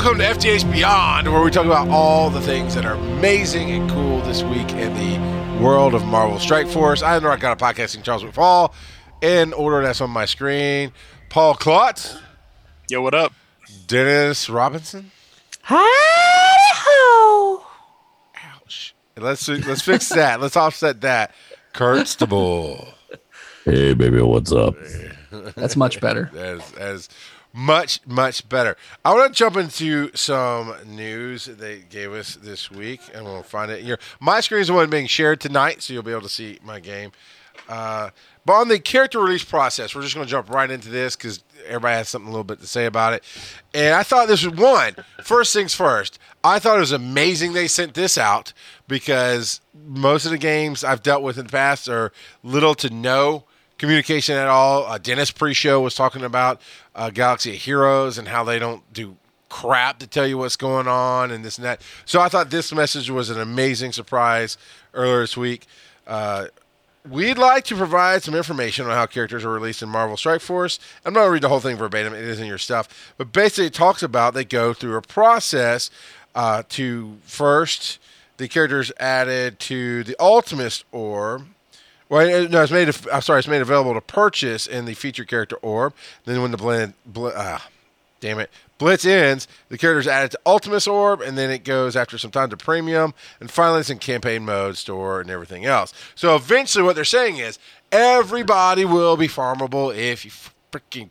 Welcome to FTH Beyond, where we talk about all the things that are amazing and cool this week in the world of Marvel Strike Force. I'm the Rock God of Podcasting, Charles McFall. In order that's on my screen, Paul Klotz, Yo, what up? Dennis Robinson. Hi-ho! Ouch. Let's let's fix that. Let's offset that. Kurt Stable. Hey, baby, what's up? That's much better. as as much much better. I want to jump into some news they gave us this week, and we'll find it here. My screen is the one being shared tonight, so you'll be able to see my game. Uh, but on the character release process, we're just going to jump right into this because everybody has something a little bit to say about it. And I thought this was one. First things first, I thought it was amazing they sent this out because most of the games I've dealt with in the past are little to no communication at all. Uh, Dennis pre-show was talking about uh, Galaxy of Heroes and how they don't do crap to tell you what's going on and this and that. So I thought this message was an amazing surprise earlier this week. Uh, We'd like to provide some information on how characters are released in Marvel Strike Force. I'm not going to read the whole thing verbatim, it is in your stuff. But basically, it talks about they go through a process uh, to first, the characters added to the Ultimate Orb. Well, no, it's made. I'm sorry, it's made available to purchase in the feature character orb. Then when the blend, bl- ah, damn it, Blitz ends, the character's added to Ultimus Orb, and then it goes after some time to Premium, and finally it's in campaign mode, store, and everything else. So eventually, what they're saying is everybody will be farmable if you freaking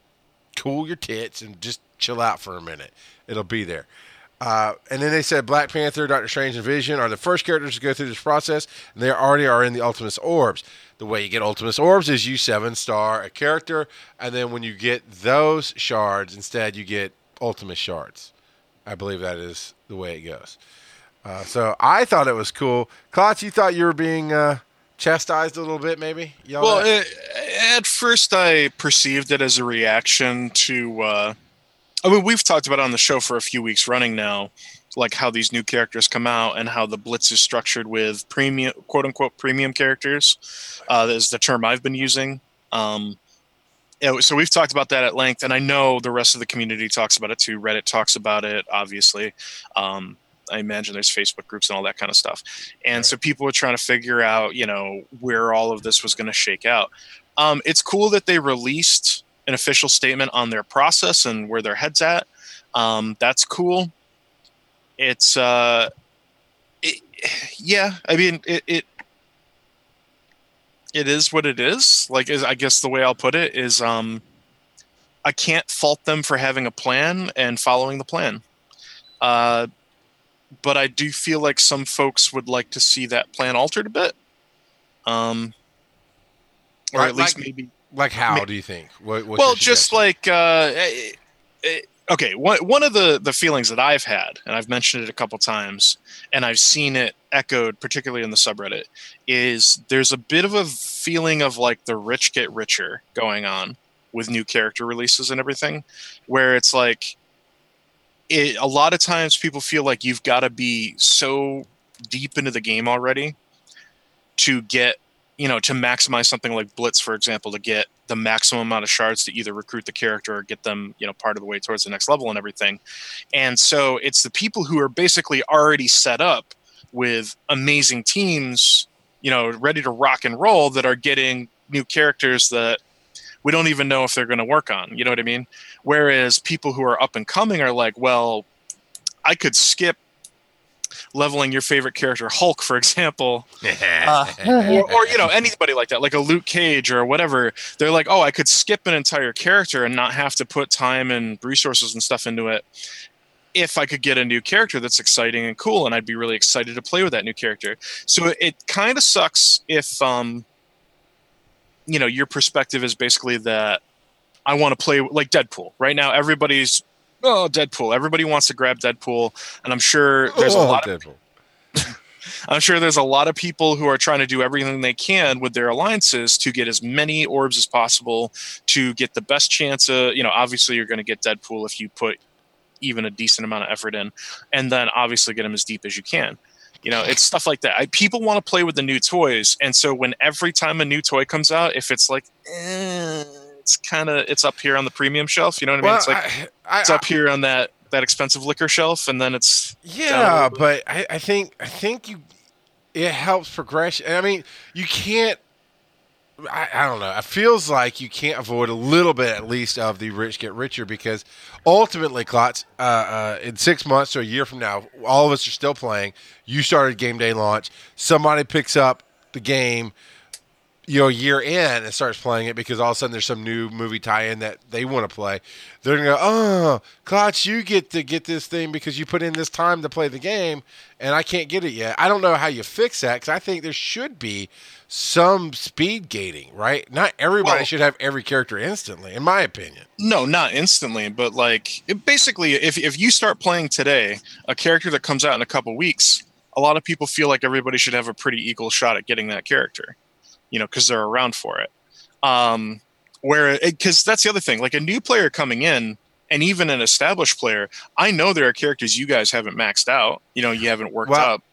cool your tits and just chill out for a minute. It'll be there. Uh, and then they said Black Panther, Doctor Strange, and Vision are the first characters to go through this process, and they already are in the Ultimus Orbs. The way you get Ultimus Orbs is you seven star a character, and then when you get those shards, instead you get Ultimate shards. I believe that is the way it goes. Uh, so I thought it was cool. Klotz, you thought you were being uh, chastised a little bit, maybe? Yelled Well, at? uh, at first I perceived it as a reaction to. I mean, we've talked about it on the show for a few weeks running now, like how these new characters come out and how the Blitz is structured with premium, quote unquote, premium characters. Uh, is the term I've been using. Um, so we've talked about that at length, and I know the rest of the community talks about it too. Reddit talks about it, obviously. Um, I imagine there's Facebook groups and all that kind of stuff. And Right. so people are trying to figure out, you know, where all of this was going to shake out. Um, it's cool that they released an official statement on their process and where their heads at. Um, that's cool. It's, uh, it, yeah, I mean, it, it, it is what it is. Like, is I guess the way I'll put it is, um, I can't fault them for having a plan and following the plan. Uh, but I do feel like some folks would like to see that plan altered a bit. Um, or at least like- maybe. Like how ma- do you think? What, Well, just like uh, eh, eh, okay, one one of the the feelings that I've had, and I've mentioned it a couple times, and I've seen it echoed, particularly in the subreddit, is there's a bit of a feeling of like the rich get richer going on with new character releases and everything, where it's like it, a lot of times people feel like you've got to be so deep into the game already to get you know to maximize something like blitz for example to get the maximum amount of shards to either recruit the character or get them you know part of the way towards the next level and everything. And so it's the people who are basically already set up with amazing teams you know ready to rock and roll that are getting new characters that we don't even know if they're going to work on you know what i mean? Whereas people who are up and coming are like well i could skip leveling your favorite character hulk for example. Uh, or, or you know anybody like that like a luke cage or whatever. They're like oh i could skip an entire character and not have to put time and resources and stuff into it if i could get a new character that's exciting and cool and i'd be really excited to play with that new character. So it, it kind of sucks if um you know your perspective is basically that i want to play like deadpool. Right now everybody's oh deadpool everybody wants to grab deadpool and i'm sure there's a Oh, lot of I'm sure there's a lot of people who are trying to do everything they can with their alliances to get as many orbs as possible to get the best chance of, you know, obviously you're going to get Deadpool if you put even a decent amount of effort in, and then obviously get them as deep as you can. You know, it's stuff like that. I, people want to play with the new toys, and so when every time a new toy comes out, if it's like, eh, it's kind of it's up here on the premium shelf. You know what I mean? Well, It's like I, I, it's up here on that that expensive liquor shelf, and then it's Yeah, but I, I think I think you it helps progression. I mean, you can't. I, I don't know. It feels like you can't avoid a little bit, at least, of the rich get richer because ultimately, Klotz, uh, uh, in six months or a year from now, all of us are still playing. You started game day launch. Somebody picks up the game you know, year in and starts playing it because all of a sudden there's some new movie tie-in that they want to play. They're gonna go, oh, Klotz, you get to get this thing because you put in this time to play the game, and I can't get it yet. I don't know how you fix that because I think there should be some speed gating, right? Not everybody Well- should have every character instantly, in my opinion. No, not instantly, but like it basically, if if you start playing today, a character that comes out in a couple weeks, a lot of people feel like everybody should have a pretty equal shot at getting that character, you know, because they're around for it. Um, where because that's the other thing, like a new player coming in, and even an established player, I know there are characters you guys haven't maxed out. You know, you haven't worked Well, up.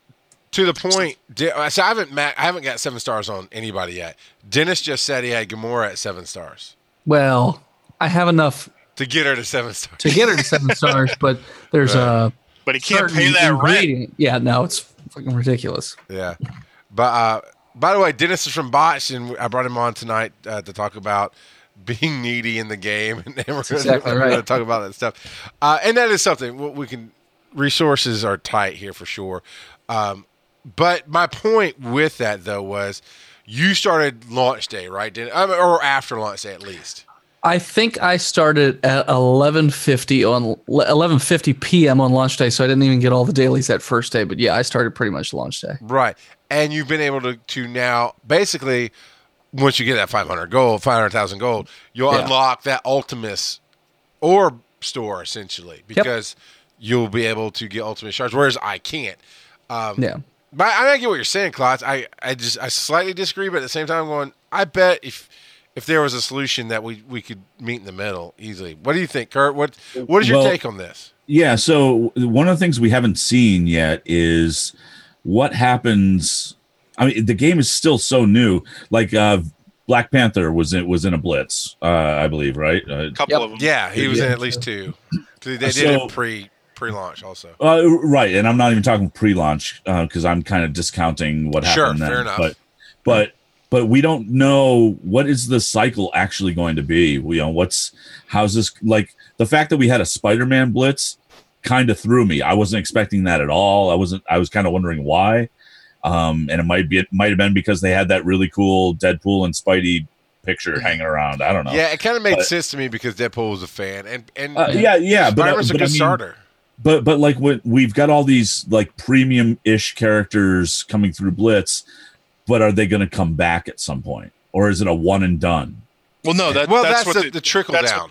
To the point, so I haven't ma- I haven't got seven stars on anybody yet. Dennis just said he had Gamora at seven stars Well, I have enough to get her to seven stars. to get her to seven stars, but there's Right. a But he can't pay that rent. Yeah, no, it's fucking ridiculous. Yeah. But uh, by the way, Dennis is from Botch, and I brought him on tonight uh, to talk about being needy in the game, and we're exactly going to talk about that stuff. Uh, and that is something we can. Resources are tight here for sure. Um, but my point with that though was, you started launch day, right? Den- I mean, or after launch day at least. I think I started at 11:50 on 11:50 p.m. on launch day, so I didn't even get all the dailies that first day. But yeah, I started pretty much launch day. Right. And you've been able to, to now basically, once you get that 500 gold, 500,000 gold, you'll Yeah. unlock that Ultimus orb store essentially because you'll be able to get Ultimate shards, whereas I can't. Um, Yeah. But I, I get what you're saying, Klotz. I, I just I slightly disagree, but at the same time, I'm going. I bet if if there was a solution that we, we could meet in the middle easily. What do you think, Kurt? What what is your Well- take on this? Yeah. So one of the things we haven't seen yet is what happens. I mean, the game is still so new. Like uh, Black Panther was in was in a blitz, uh, I believe, right? Uh, A couple Yep. of them. Yeah, he was in at least two. They did So- it pre pre launch also. Uh, right, and I'm not even talking pre-launch because I'm kind of discounting what Sure, happened. then. fair enough. But but but we don't know what is the cycle actually going to be. You know, what's how's this like the fact that we had a Spider-Man blitz kind of threw me. I wasn't expecting that at all. I wasn't. I was kind of wondering why. Um, and it might be it might have been because they had that really cool Deadpool and Spidey picture hanging around. I don't know. Yeah, it kind of made But- sense to me because Deadpool was a fan, and and Uh, yeah, yeah, but, uh, Spider-Man's a but good I mean, starter. but but like what we've got all these like premium ish characters coming through Blitz, but are they going to come back at some point, or is it a one and done? Well, no, that, well, that's, that's, what the, they, the trickle that's down.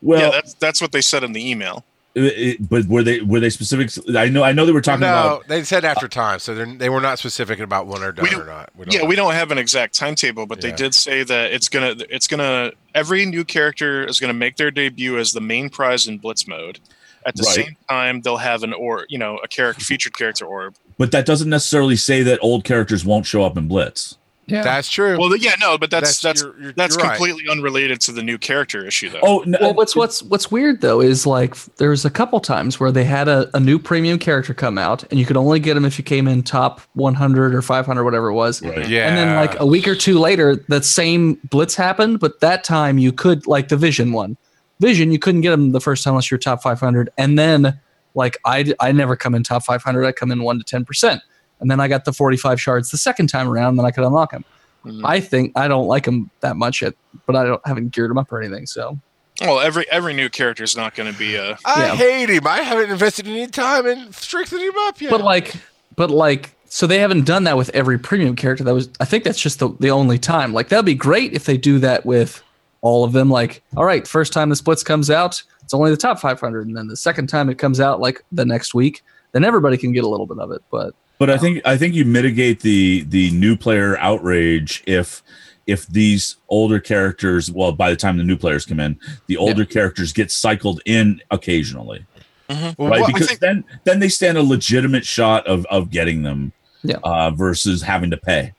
Well, yeah, that's that's what they said in the email. it- it- but were they were they specific? I know I know they were talking no, about. they said after time, so they're, were not specific about when or done We don't- or not. We Yeah, we don't have an exact timetable, but Yeah. they did say that it's gonna it's gonna every new character is gonna make their debut as the main prize in Blitz mode. At the Right. same time, they'll have an or you know a character featured character orb. But that doesn't necessarily say that old characters won't show up in Blitz. Yeah. That's true. Well, yeah, no, but that's that's you're- you're- that's you're right. completely unrelated to the new character issue, though. Oh, no, well, what's what's what's weird though is like there was a couple times where they had a, a new premium character come out, and you could only get them if you came in top 100 or 500, whatever it was. Right. Yeah, And then like a week or two later, that same blitz happened, but that time you could like the Vision one. Vision, you couldn't get them the first time unless you're top 500, and then like I I never come in top 500. I come in one to 10 percent, and then I got the 45 shards the second time around, then I could unlock them. Mhm. I think I don't like them that much yet, but I don't haven't geared them up or anything. So Well, every every new character is not going to be a. I yeah. hate him. I haven't invested any time in strengthening him up yet. But like, but like, so they haven't done that with every premium character. That was, I think that's just the, the only time. Like, that'd be great if they do that with all of them. Like, all right, first time the Blitz comes out, it's only the top 500, and then the second time it comes out, like the next week, then everybody can get a little bit of it. But But I think I think you mitigate the the new player outrage if if these older characters, well, by the time the new players come in, the older characters get cycled in occasionally, Well, right? what- because think- then then they stand a legitimate shot of of getting them, Yeah. uh, versus having to pay.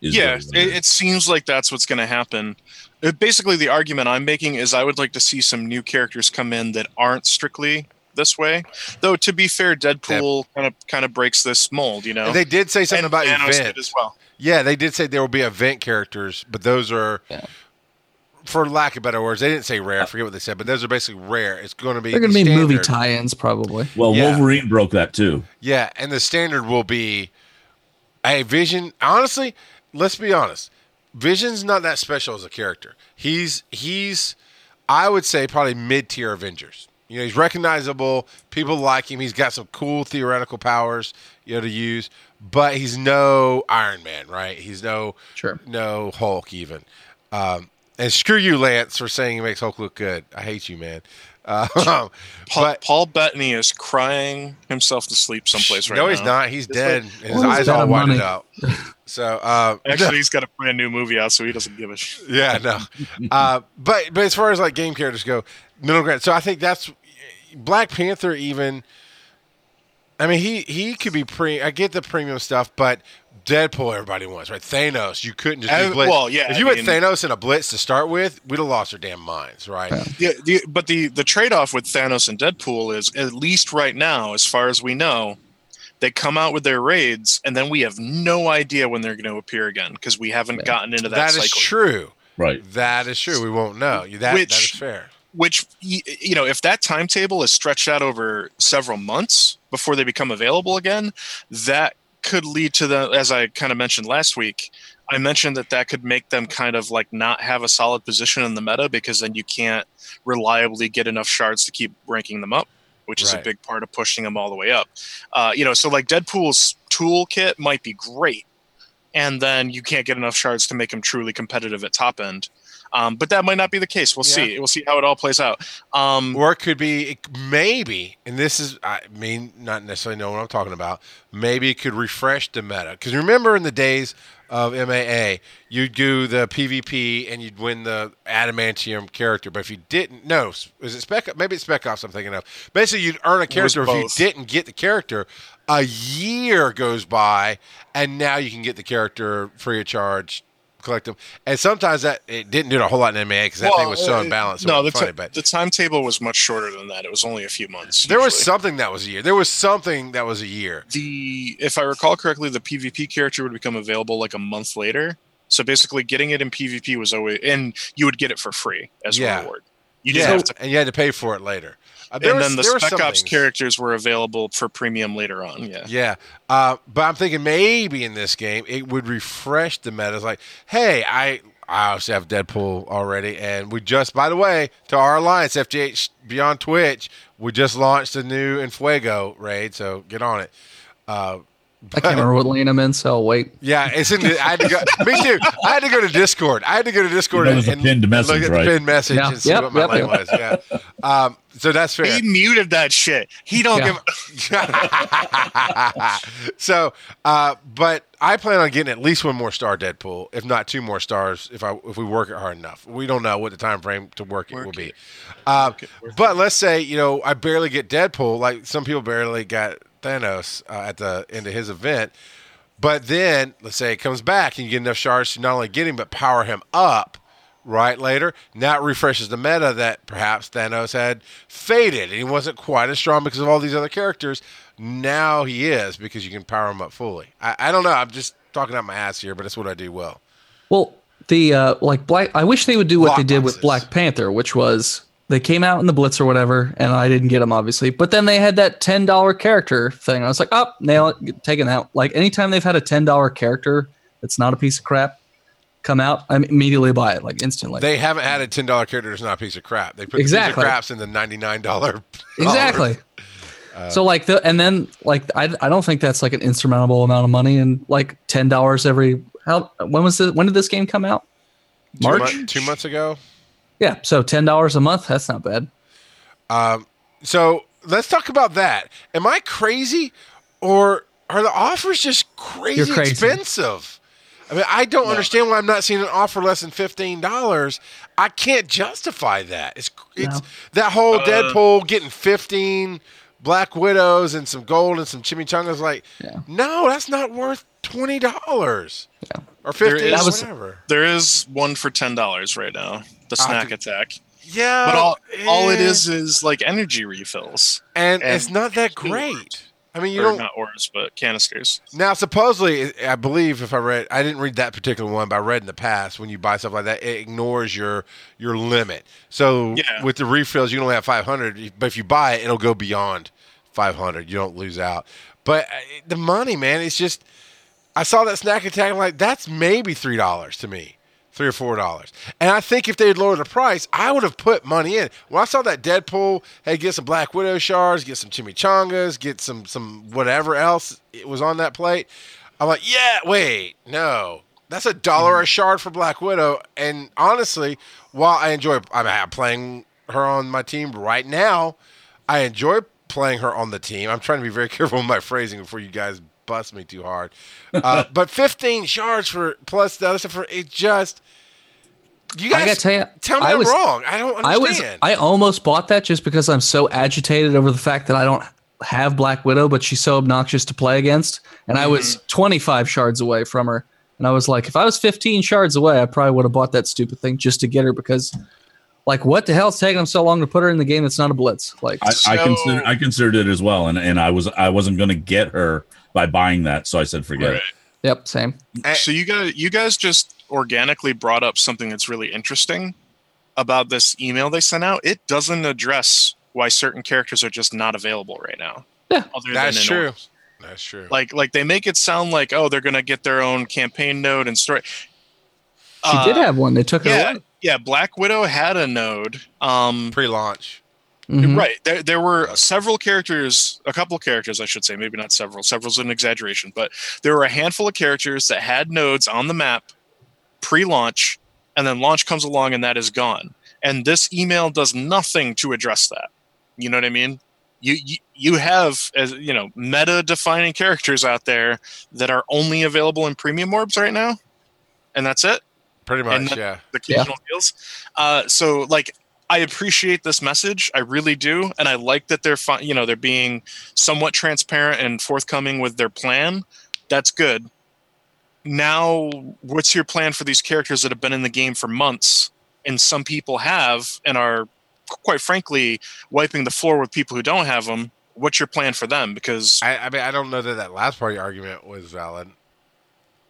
Is Yeah, it, it seems like that's what's going to happen. It, basically, the argument I'm making is I would like to see some new characters come in that aren't strictly this way. Though to be fair, Deadpool kind of kind of breaks this mold, you know. And they did say something And about Thanos did events. as well. Yeah, they did say there will be event characters, but those are, Yeah. for lack of better words, they didn't say rare. I forget what they said, but those are basically rare. It's going to be They're going to be movie tie-ins probably. Well, Yeah. Wolverine broke that too. Yeah, and the standard will be a Vision. Honestly, let's be honest. Vision's not that special as a character. He's he's I would say probably mid-tier Avengers. You know, he's recognizable. People like him. He's got some cool theoretical powers, you know, to use. But he's no Iron Man, right? He's no Sure. no Hulk even. Um, and screw you, Lance, for saying he makes Hulk look good. I hate you, man. Um, Paul, but Paul Bettany is crying himself to sleep someplace right now. no, now. he's not. He's It's dead. like- his eyes got all a whited money. out. So, uh, Actually, he's got a brand new movie out, so he doesn't give a shit. yeah, no. Uh, but but as far as like game characters go, middle ground. So I think that's Black Panther. Even, I mean, he he could be pre. I get the premium stuff, but Deadpool, everybody wants right. Thanos, you couldn't just do Blitz. well, yeah, If I you went mean- Thanos and a Blitz to start with, we'd have lost our damn minds, right? Yeah, the, but the the trade off with Thanos and Deadpool is at least right now, as far as we know, they come out with their raids, and then we have no idea when they're going to appear again because we haven't Yeah. gotten into that, that cycle. is true. Right. That is true. We won't know. That that Which- is fair. Which you know, if that timetable is stretched out over several months before they become available again, that could lead to the, as I kind of mentioned last week. I mentioned that that could make them kind of like not have a solid position in the meta because then you can't reliably get enough shards to keep ranking them up, which is a big part of pushing them all the way up. Uh, you know, so like Deadpool's toolkit might be great, and then you can't get enough shards to make him truly competitive at top end. Um, but that might not be the case. We'll Yeah. see. We'll see how it all plays out. Um, Or it could be maybe, and this is I mean not necessarily know what I'm talking about. Maybe it could refresh the meta because remember in the days of MAA, you'd do the PvP and you'd win the adamantium character. But if you didn't, no, is it spec? Maybe it's spec ops. I'm thinking of. Basically, you'd earn a character if you didn't get the character. A year goes by, and now you can get the character free of charge. Collect them, and sometimes that it didn't do a whole lot in MAA because that thing was so uh, unbalanced. No, the, funny, ti- but the timetable was much shorter than that. It was only a few months. there was something that was a year. There was something that was a year. the if I recall correctly, the PvP character would become available like a month later. So basically, getting it in PvP was always, and you would get it for free as Yeah. a reward. You yeah, didn't have to. and you had to pay for it later. Uh, there And was- then the Spec Ops things. characters were available for premium later on. Yeah. Yeah, uh, but I'm thinking maybe in this game it would refresh the meta. It's like, hey, I I obviously have Deadpool already, and we just, by the way, to our alliance FTH Beyond Twitch, we just launched a new Infuego raid, so get on it. Uh, I can't remember what lane I'm in, so I'll wait. Yeah, it's in. The, I had to go. me too. I had to go to Discord. I had to go to Discord That and, was a and pinned look message, at right? the pinned message Yeah. and see Yep, what my yep, lane yep. was. Yeah. Um, so that's fair. He muted that shit. He don't Yeah. give. so, uh, but I plan on getting at least one more star Deadpool, if not two more stars, if I if we work it hard enough. We don't know what the time frame to work it Work will be. it. Uh, it, work but let's say you know I barely get Deadpool, like some people barely got Thanos uh, at the end of his event. But then let's say it comes back and you get enough shards to not only get him but power him up. Right later, now it refreshes the meta that perhaps Thanos had faded and he wasn't quite as strong because of all these other characters. Now he is because you can power him up fully. I, I don't know. I'm just talking out my ass here, but that's what I do well. Well, the uh, like black. I wish they would do what they Lock did with. Black Panther, which was they came out in the Blitz or whatever, and I didn't get them obviously. But then they had that ten dollar character thing. I was like, oh, nail it, taken out. Like anytime they've had a ten dollar character that's not a piece of crap come out, I immediately buy it like instantly. They haven't had a ten dollar character that's not a piece of crap. They put Exactly. the piece of craps in the ninety nine dollar. exactly. Uh, so like the and then like I, I don't think that's like an insurmountable amount of money and like ten dollars every how when was this when did this game come out March two months ago. Yeah so ten dollars a month that's not bad So let's talk about that. Am I crazy, or are the offers just crazy, crazy. expensive? I mean, I don't understand why I'm not seeing an offer less than fifteen dollars. I can't justify that. It's it's No. that whole Uh, Deadpool getting fifteen Black Widows and some gold and some chimichangas. Like, Yeah. no, that's not worth twenty dollars Yeah. or fifteen, There or is- whatever. There is one for ten dollars right now. The Ah, snack dude. attack. Yeah, but all all it is is like energy refills. and, and it's not that two great. I mean, you or don't not ores, but canisters. Now, supposedly, I believe if I read, I didn't read that particular one, but I read in the past when you buy stuff like that, it ignores your your limit. So Yeah. with the refills, you can only have 500, but if you buy it, it'll go beyond 500. You don't lose out. But uh, the money, man, it's just. I saw that snack attack. I'm like, that's maybe three dollars to me, three or four dollars. And I think if they'd lowered the price, I would have put money in. When I saw that Deadpool, hey, get some Black Widow shards, get some chimichangas, get some some whatever else it was on that plate. I'm like, yeah, wait, no, that's a dollar a mm-hmm. shard for Black Widow. And honestly, while I enjoy, I'm playing her on my team right now. I enjoy playing her on the team. I'm trying to be very careful with my phrasing before you guys bust me too hard. Uh, but 15 shards for plus the other stuff for it just. You guys I gotta tell you, tell me I I'm wrong. I don't I was. I almost bought that just because I'm so agitated over the fact that I don't have Black Widow, but she's so obnoxious to play against, and I was Mm-hmm. 25 shards away from her, and I was like, if I was 15 shards away, I probably would have bought that stupid thing just to get her because, like, what the hell's taking them so long to put her in the game that's not a blitz? Like, I, I consider I considered it as well, and and I was I wasn't going to get her by buying that, so I said forget it. yep, same. So you guys, you guys just organically brought up something that's really interesting about this email they sent out. It doesn't address why certain characters are just not available right now. Yeah. other That's in true. Orbs. That's true. Like, like they make it sound like oh they're gonna get their own campaign node and story. She did have one. They took it Uh, yeah, away. yeah. Black Widow had a node. Um, Pre-launch. Mhm. Right. There, there were several characters, a couple of characters, I should say, maybe not several. Several's an exaggeration, but there were a handful of characters that had nodes on the map pre-launch, and then launch comes along and that is gone. And this email does nothing to address that. You know what I mean? You you, you have as you know meta-defining characters out there that are only available in premium orbs right now, and that's it Pretty much, And the- yeah. the occasional deals. Uh, so like I appreciate this message, I really do, and I like that they're fi- you know they're being somewhat transparent and forthcoming with their plan. That's good. Now, what's your plan for these characters that have been in the game for months, and some people have and are quite frankly wiping the floor with people who don't have them? What's your plan for them? Because I, I mean, I don't know that that last part of your argument was valid.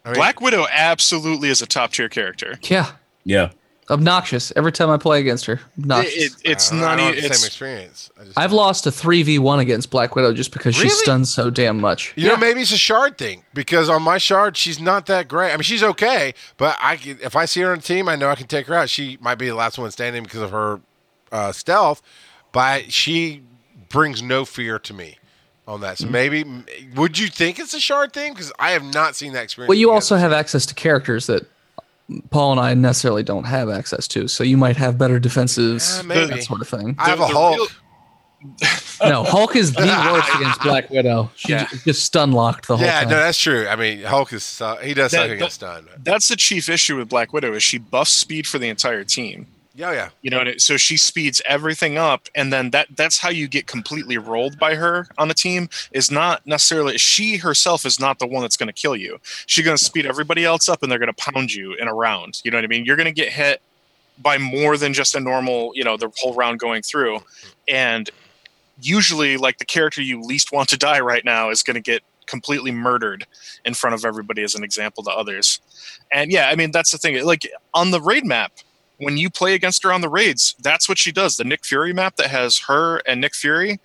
I mean, Black Widow absolutely is a top tier character. Yeah, Yeah, obnoxious every time I play against her. Obnoxious. It, it, it's I don't- I not. don't have the It's, same experience. I just, I've lost a three v one against Black Widow just because she Really? stuns so damn much. You know, maybe it's a shard thing because on my shard, she's not that great. I mean, she's okay, but I can, if I see her on a team, I know I can take her out. She might be the last one standing because of her uh, stealth, but she brings no fear to me on that. Mm-hmm. So maybe, would you think it's a shard thing? Because I have not seen that experience. Well, you with also have access to characters that Paul and I necessarily don't have access to, so you might have better defenses, Yeah, maybe. that sort of thing. I have the- a Hulk. real- no, Hulk is the worst against Black Widow. She Yeah. just stun locked the whole yeah, time. no, that's true. I mean, Hulk is uh, he does That- suck against stun. that's the chief issue with Black Widow is she buffs speed for the entire team. Yeah, yeah. You know, so she speeds everything up, and then that that's how you get completely rolled by her on a team. Is not necessarily she herself is not the one that's going to kill you. She's going to speed everybody else up, and they're going to pound you in a round. You know what I mean? You're going to get hit by more than just a normal, you know, the whole round going through, and usually, like the character you least want to die right now is going to get completely murdered in front of everybody as an example to others. And yeah, I mean that's the thing. Like on the raid map, when you play against her on the raids, that's what she does. The Nick Fury map that has her and Nick Fury.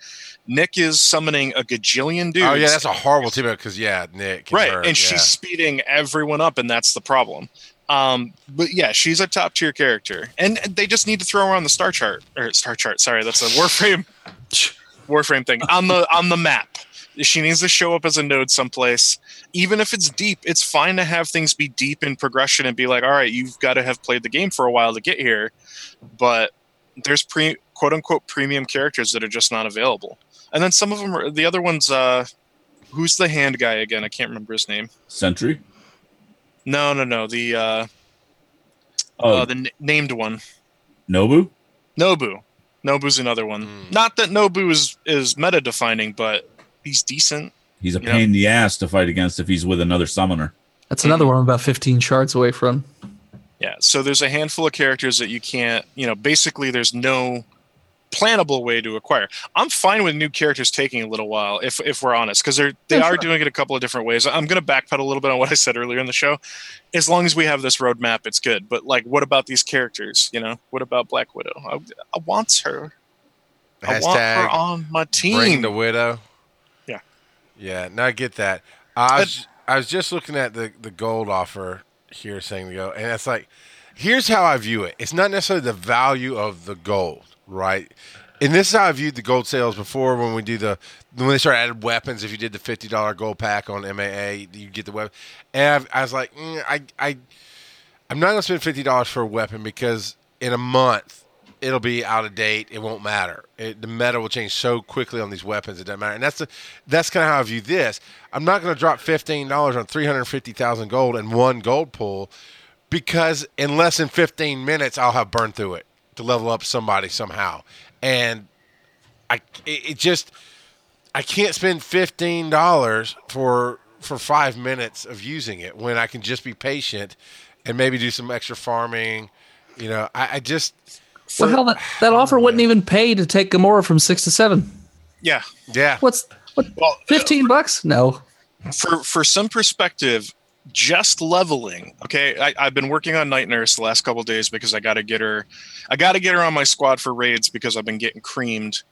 Nick is summoning a gajillion dudes. Oh yeah, that's a horrible team because yeah, Nick. right, her, and yeah. she's speeding everyone up, and that's the problem. Um, but yeah, she's a top tier character, and they just need to throw her on the star chart or star chart. Sorry, that's a Warframe Warframe thing on the on the map. She needs to show up as a node someplace. Even if it's deep, it's fine to have things be deep in progression and be like, all right, you've got to have played the game for a while to get here. But there's pre quote unquote premium characters that are just not available. And then some of them are the other ones, uh who's the hand guy again? I can't remember his name. Sentry. No, no, no. The uh, Oh, uh the n- named one. Nobu. Nobu. Nobu's another one. Hmm. Not that Nobu is is meta defining, but he's decent. He's a Yeah. pain in the ass to fight against if he's with another summoner. That's another one I'm about 15 shards away from. Yeah. So there's a handful of characters that you can't, you know, basically there's no plannable way to acquire. I'm fine with new characters taking a little while if if we're honest because they're they are doing it a couple of different ways. I'm going to backpedal a little bit on what I said earlier in the show. As long as we have this roadmap, it's good. But like, what about these characters? You know, what about Black Widow? I, I want her. I want her on my team. bring team. the widow. Yeah. Yeah, no, I get that. I was I was just looking at the the gold offer here saying to go, and it's like, here's how I view it. It's not necessarily the value of the gold, right? And this is how I viewed the gold sales before when we do the when they started adding weapons. If you did the fifty dollar gold pack on MAA, you get the weapon. And I, I was like, mm, I I I'm not gonna spend fifty dollars for a weapon because in a month it'll be out of date. It won't matter. It, the meta will change so quickly on these weapons. It doesn't matter. And that's the that's kind of how I view this. I'm not going to drop fifteen dollars on three hundred fifty thousand gold and one gold pool because in less than fifteen minutes I'll have burned through it to level up somebody somehow. And I it, it just I can't spend fifteen dollars for for five minutes of using it when I can just be patient and maybe do some extra farming. You know, I, I just Well, hell, that, that offer wouldn't even pay to take Gamora from six to seven. yeah. yeah. What's what? Well, uh, Fifteen bucks? No. for for some perspective just leveling okay I, i've been working on night nurse the last couple days because i gotta get her i gotta get her on my squad for raids because i've been getting creamed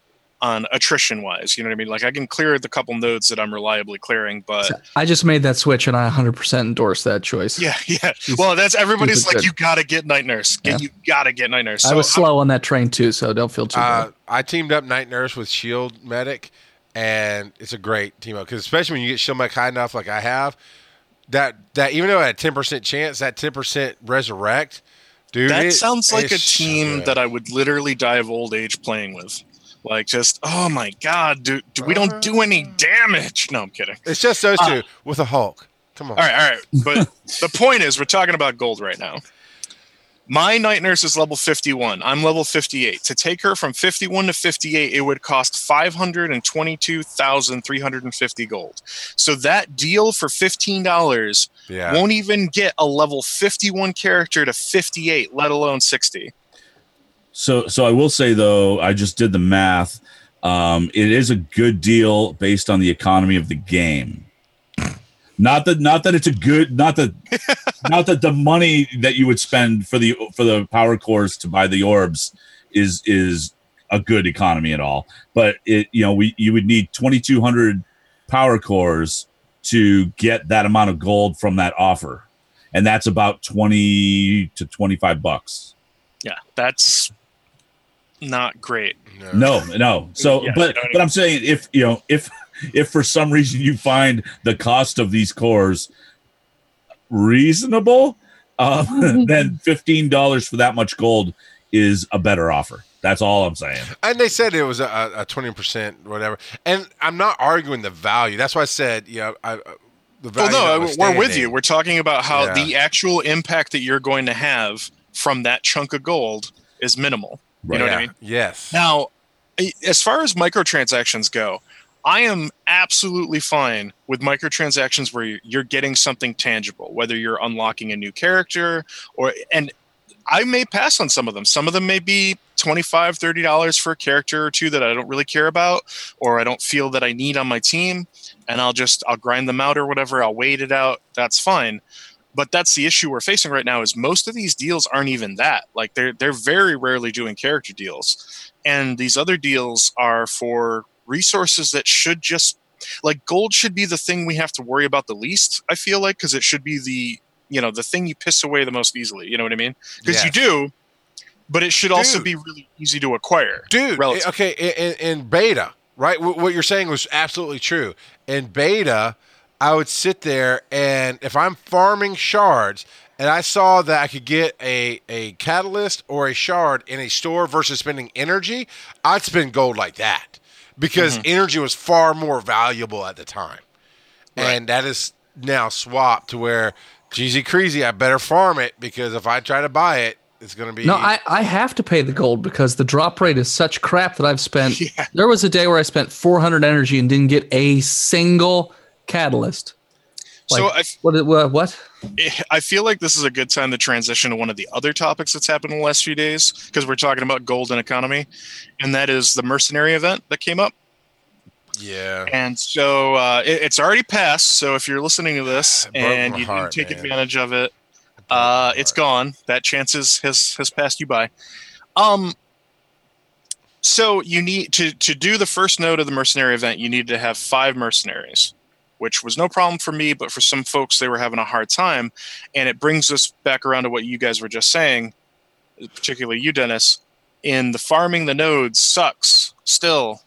on attrition wise you know what i mean like i can clear the couple nodes that i'm reliably clearing but I just made that switch, and I 100% endorse that choice. yeah yeah well that's everybody's like good. you gotta get night nurse get, you gotta get night nurse I So was I'm- slow on that train too, so don't feel too Uh, bad. I teamed up Night Nurse with Shield Medic, and it's a great team up because especially when you get Shield Medic high enough, like I have, that that even though I had ten percent chance, that ten percent resurrect, dude. that it- sounds like a it's so team that I would literally die of old age playing with. Like just oh my god, dude, we don't do any damage. No, I'm kidding. It's just those Uh, two with a Hulk. Come on. All right, all right. But the point is, we're talking about gold right now. My night nurse is level 51. I'm level 58. To take her from 51 to 58, it would cost 522,350 gold. So that deal for $15 Yeah. won't even get a level 51 character to 58, let alone 60. So, so I will say though, I just did the math. Um, it is a good deal based on the economy of the game. Not that, not that it's a good, not that, not that the money that you would spend for the for the power cores to buy the orbs is is a good economy at all. But it, you know, we you would need twenty two hundred power cores to get that amount of gold from that offer, and that's about twenty to twenty five bucks. Yeah, that's not great. No, no. So, Yeah, but you know what I but I'm saying if you know if if for some reason you find the cost of these cores reasonable, uh, then fifteen dollars for that much gold is a better offer. That's all I'm saying. And they said it was a a twenty percent whatever. And I'm not arguing the value. That's why I said, you know, I, uh, the Well, value. no, we're with you. We're talking about how Yeah. the actual impact that you're going to have from that chunk of gold is minimal. You know what I mean? Yes. Now, as far as microtransactions go, I am absolutely fine with microtransactions where you- you're getting something tangible, whether you're unlocking a new character or and I may pass on some of them. Some of them may be 25 $30 for a character or two that I don't really care about or I don't feel that I need on my team and I'll just I'll grind them out or whatever. I'll wait it out. That's fine. But that's the issue we're facing right now is most of these deals aren't even that. Like they're they're very rarely doing character deals. And these other deals are for resources that should just like gold should be the thing we have to worry about the least, I feel like, because it should be the you know, the thing you piss away the most easily. You know what I mean? Because you do, but it should also be really easy to acquire. dude. Eh, relative. Okay, in, in, beta, right? What, what you're saying was absolutely true. In beta, I would sit there and if I'm farming shards and I saw that I could get a a catalyst or a shard in a store versus spending energy, I'd spend gold like that because mm-hmm. energy was far more valuable at the time, and that is now swapped to where. Jeezy crazy, I better farm it because if I try to buy it, it's going to be No, I, I have to pay the gold because the drop rate is such crap that I've spent. Yeah. There was a day where I spent 400 energy and didn't get a single catalyst. so Like- I, What? What? what? I feel like this is a good time to transition to one of the other topics that's happened in the last few days because we're talking about gold and economy, and that is the mercenary event that came up. Yeah. And so uh, it, it's already passed. So if you're listening to this and you heart, didn't take man. advantage of it, uh, it's gone. That chance is, has has passed you by. Um. So you need to to do the first node of the mercenary event. You need to have five mercenaries, which was no problem for me, but for some folks they were having a hard time. And it brings us back around to what you guys were just saying, particularly you, Dennis. In the farming the nodes sucks still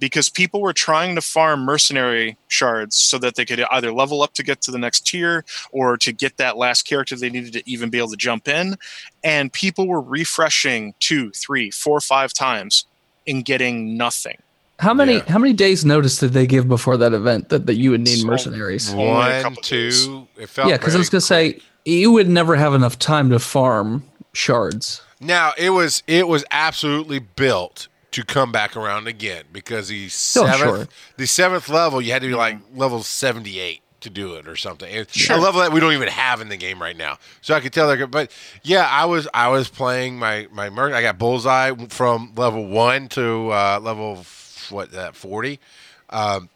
because people were trying to farm mercenary shards so that they could either level up to get to the next tier or to get that last character they needed to even be able to jump in. And people were refreshing two, three, four, five times and getting nothing. How many? Yeah. How many days notice did they give before that event that, that you would need So- mercenaries? Only One, two. It felt Yeah, because I was gonna say you would never have enough time to farm shards. Now it was it was absolutely built to come back around again because the Oh, seventh sure. the seventh level you had to be like level seventy eight to do it or something. Sure. A level that we don't even have in the game right now. So I could tell they're good. But yeah, I was I was playing my my merc. I got bullseye from level one to uh, level f- what that forty. Um,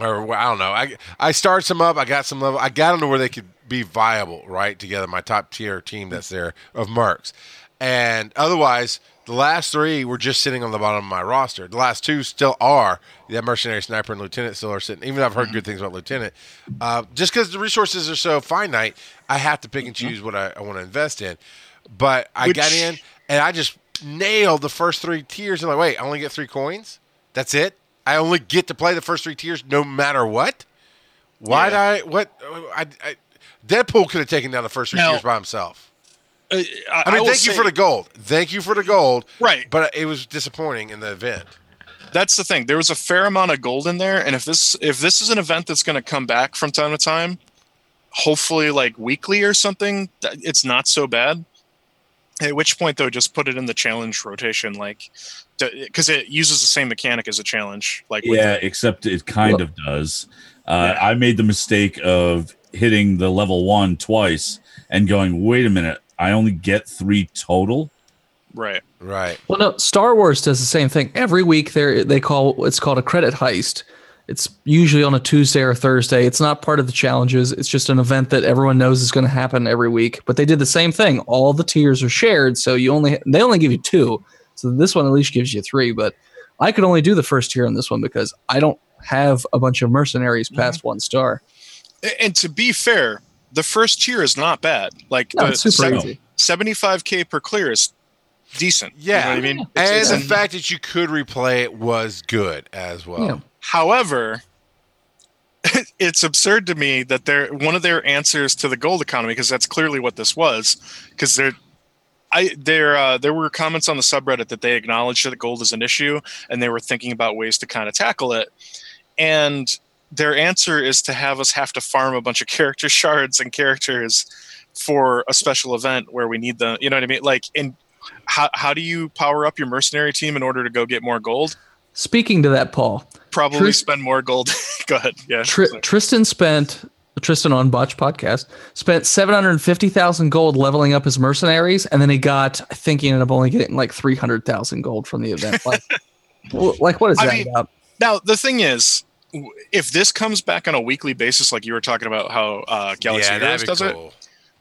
or I don't know. I I started some up. I got some level. I got them to where they could be viable, right? Together, my top tier team that's there of mercs, and otherwise, the last three were just sitting on the bottom of my roster. The last two still are. That mercenary sniper and lieutenant still are sitting. Even though I've heard good things about lieutenant, uh, just because the resources are so finite, I have to pick and choose what I, I want to invest in. But I Which- got in and I just nailed the first three tiers. And like, wait, I only get three coins. That's it. I only get to play the first three tiers no matter what. Why Yeah. I? What? I, I, Deadpool could have taken down the first three Now- tiers by himself. Uh, I, I mean, will thank you for the gold. Thank you for the gold. right. But it was disappointing in the event. That's the thing. There was a fair amount of gold in there, and if this if this is an event that's going to come back from time to time, hopefully like weekly or something, it's not so bad. At which point, though, just put it in the challenge rotation, like because it uses the same mechanic as a challenge. Like Yeah, the- except it kind Well- of does. Uh, Yeah. I made the mistake of hitting the level one twice and going, wait a minute, I only get three total. right. Right. Well, no, Star Wars does the same thing. Every week, they they call it's called a credit heist. It's usually on a Tuesday or Thursday. It's not part of the challenges. It's just an event that everyone knows is going to happen every week. But they did the same thing. All the tiers are shared, so you only they only give you two. So this one at least gives you three. But I could only do the first tier on this one because I don't have a bunch of mercenaries mm-hmm. past one star. And to be fair, the first tier is not bad. Like No, the it's super 75k per clear is decent. You know Yeah. what I mean? It's- And it's the an- fact that you could replay it was good as well. Yeah. However, it's absurd to me that they're one of their answers to the gold economy because that's clearly what this was. Because they're, I there uh, there were comments on the subreddit that they acknowledged that gold is an issue and they were thinking about ways to kind of tackle it. And their answer is to have us have to farm a bunch of character shards and characters for a special event where we need them. You know what I mean? Like, and how how do you power up your mercenary team in order to go get more gold? Speaking to that, Paul, probably Tris- spend more gold. Go ahead. Yeah. Tr- Tristan spent Tristan on Botch podcast spent seven hundred fifty thousand gold leveling up his mercenaries, and then he got I think he ended up only getting like three hundred thousand gold from the event. Like, like what is I that mean, about? now the thing is, if this comes back on a weekly basis, like you were talking about how uh, Galaxy yeah, Heroes that'd does it.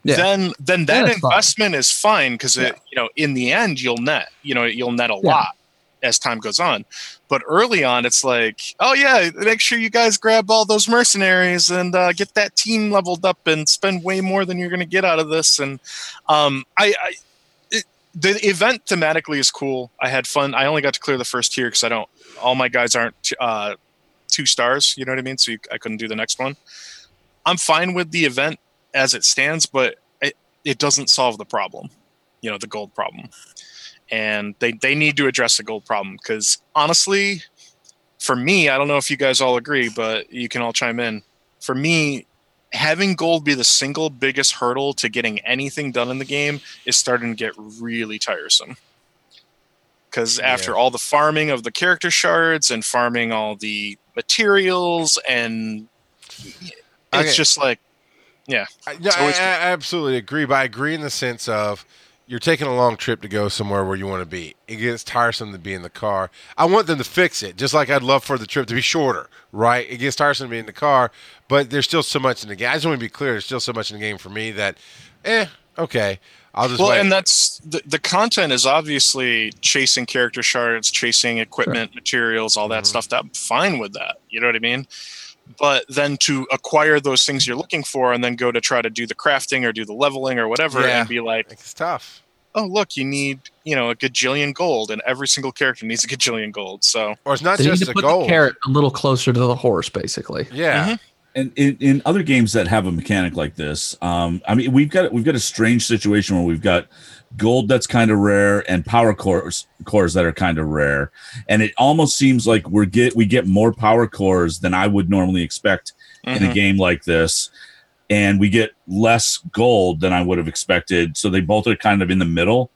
Yeah. then then Then that fine. investment is fine because Yeah. you know in the end you'll net you know you'll net a Yeah. lot as time goes on. But early on, it's like, oh yeah, make sure you guys grab all those mercenaries and uh, get that team leveled up and spend way more than you're going to get out of this. And um, I, I it, the event thematically is cool. I had fun. I only got to clear the first tier because I don't. All my guys aren't uh, two stars. You know what I mean? So you, I couldn't do the next one. I'm fine with the event as it stands, but it, it doesn't solve the problem. You know, the gold problem and they, they need to address the gold problem because honestly for me i don't know if you guys all agree but you can all chime in for me having gold be the single biggest hurdle to getting anything done in the game is starting to get really tiresome because after Yeah. all the farming of the character shards and farming all the materials and it's Okay. just like I, no, It's I, I absolutely agree, but I agree in the sense of you're taking a long trip to go somewhere where you want to be. It gets tiresome to be in the car. I want them to fix it, just like I'd love for the trip to be shorter, right? It gets tiresome to be in the car, but there's still so much in the game. I just want to be clear. There's still so much in the game for me that, eh, okay, I'll just well, wait. and that's the, the content is obviously chasing character shards, chasing equipment, materials, all that Mhm. stuff. That I'm fine with that. You know what I mean? But then to acquire those things you're looking for, and then go to try to do the crafting or do the leveling or whatever, Yeah. and be like, it's tough. Oh look, you need you know a gajillion gold, and every single character needs a gajillion gold. So Or it's not They need just to the put goal. the carrot a little closer to the horse, basically. Yeah. Mhm. and in, in other games that have a mechanic like this um i mean we've got we've got a strange situation where we've got gold that's kind of rare and power cores cores that are kind of rare and it almost seems like we're get we get more power cores than i would normally expect in a mhm. game like this and we get less gold than i would have expected so they both are kind of in the middle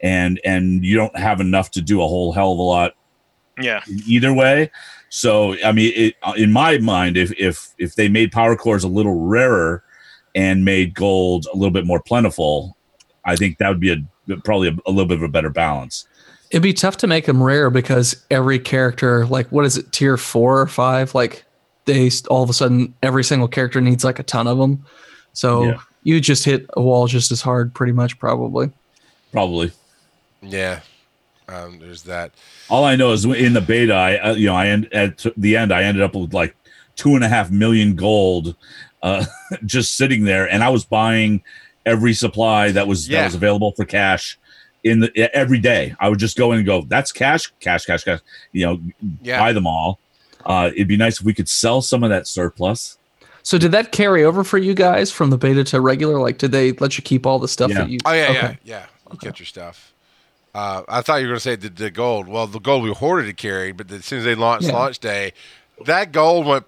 and and you don't have enough to do a whole hell of a lot yeah, either way. So I mean, it, in my mind, if if if they made power cores a little rarer and made gold a little bit more plentiful, I think that would be a probably a, a little bit of a better balance. It'd be tough to make them rare because every character, like, what is it, tier four or five? Like, they all of a sudden, every single character needs like a ton of them. So Yeah. you just hit a wall just as hard, pretty much, probably. Probably. Yeah. Um, there's that. All I know is in the beta, I uh, you know I end at the end I ended up with like two and a half million gold, uh, just sitting there, and I was buying every supply that was Yeah. that was available for cash in the every day. I would just go in and go, "That's cash, cash, cash, cash." You know, Yeah. buy them all. Uh, it'd be nice if we could sell some of that surplus. So did that carry over for you guys from the beta to regular? Like, did they let you keep all the stuff Yeah. that you? Oh yeah, yeah, Okay. yeah. You get your stuff. Uh, I thought you were going to say the, the gold. Well, the gold we hoarded it carried, but as soon as they launched Yeah. launch day, that gold went.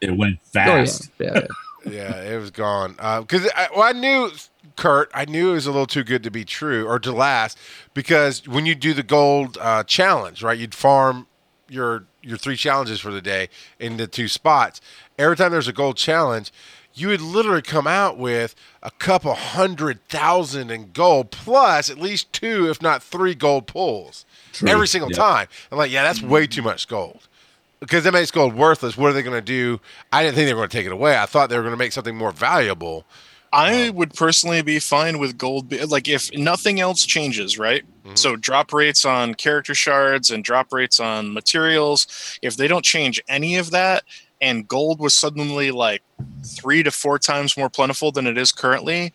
It went Oh, yeah. fast. yeah, yeah. Yeah, it was gone. Because I, well, I knew Kurt. I knew it was a little too good to be true or to last. Because when you do the gold uh, challenge, right, you'd farm your your three challenges for the day in the two spots. Every time there's a gold challenge, you would literally come out with a couple hundred thousand in gold plus at least two, if not three, gold pulls True. every single Yep. time. I'm like, yeah, that's way too much gold. Because that makes gold worthless. What are they going to do? I didn't think they were going to take it away. I thought they were going to make something more valuable. I would personally be fine with gold. Like if nothing else changes, right? Mhm. So drop rates on character shards and drop rates on materials. If they don't change any of that, and gold was suddenly like three to four times more plentiful than it is currently,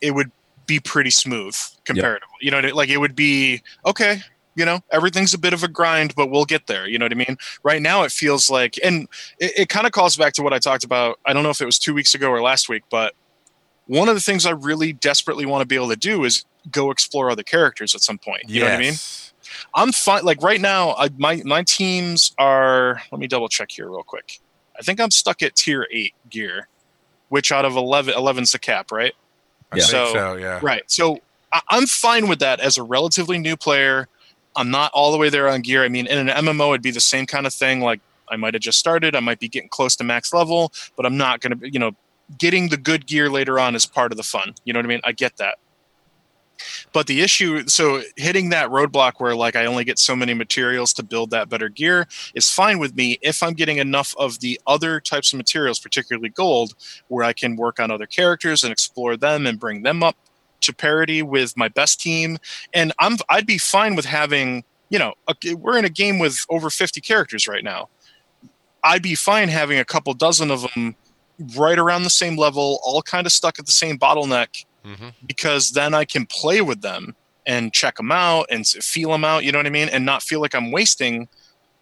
it would be pretty smooth comparatively. You know, like it would be okay. You know, everything's a bit of a grind, but we'll get there. You know what I mean? Right now, it feels like, and it, it kind of calls back to what I talked about. I don't know if it was two weeks ago or last week, but one of the things I really desperately want to be able to do is go explore other characters at some point. You know what I mean? I'm fine. Like right now, I, my my teams are. Let me double check here real quick. I think I'm stuck at tier eight gear, which out of 11, 11's the cap, right? I Yeah. So- so, yeah. Right. So I, I'm fine with that as a relatively new player. I'm not all the way there on gear. I mean, in an MMO, it'd be the same kind of thing. Like I might have just started. I might be getting close to max level, but I'm not going to, you know, getting the good gear later on is part of the fun. You know what I mean? I get that. But the issue, so hitting that roadblock where like I only get so many materials to build that better gear is fine with me if I'm getting enough of the other types of materials, particularly gold, where I can work on other characters and explore them and bring them up to parity with my best team. And I'm I'd be fine with having, you know, a, we're in a game with over 50 characters right now. I'd be fine having a couple dozen of them right around the same level, all kind of stuck at the same bottleneck hmm because then I can play with them and check them out and feel them out, you know what I mean? And not feel like I'm wasting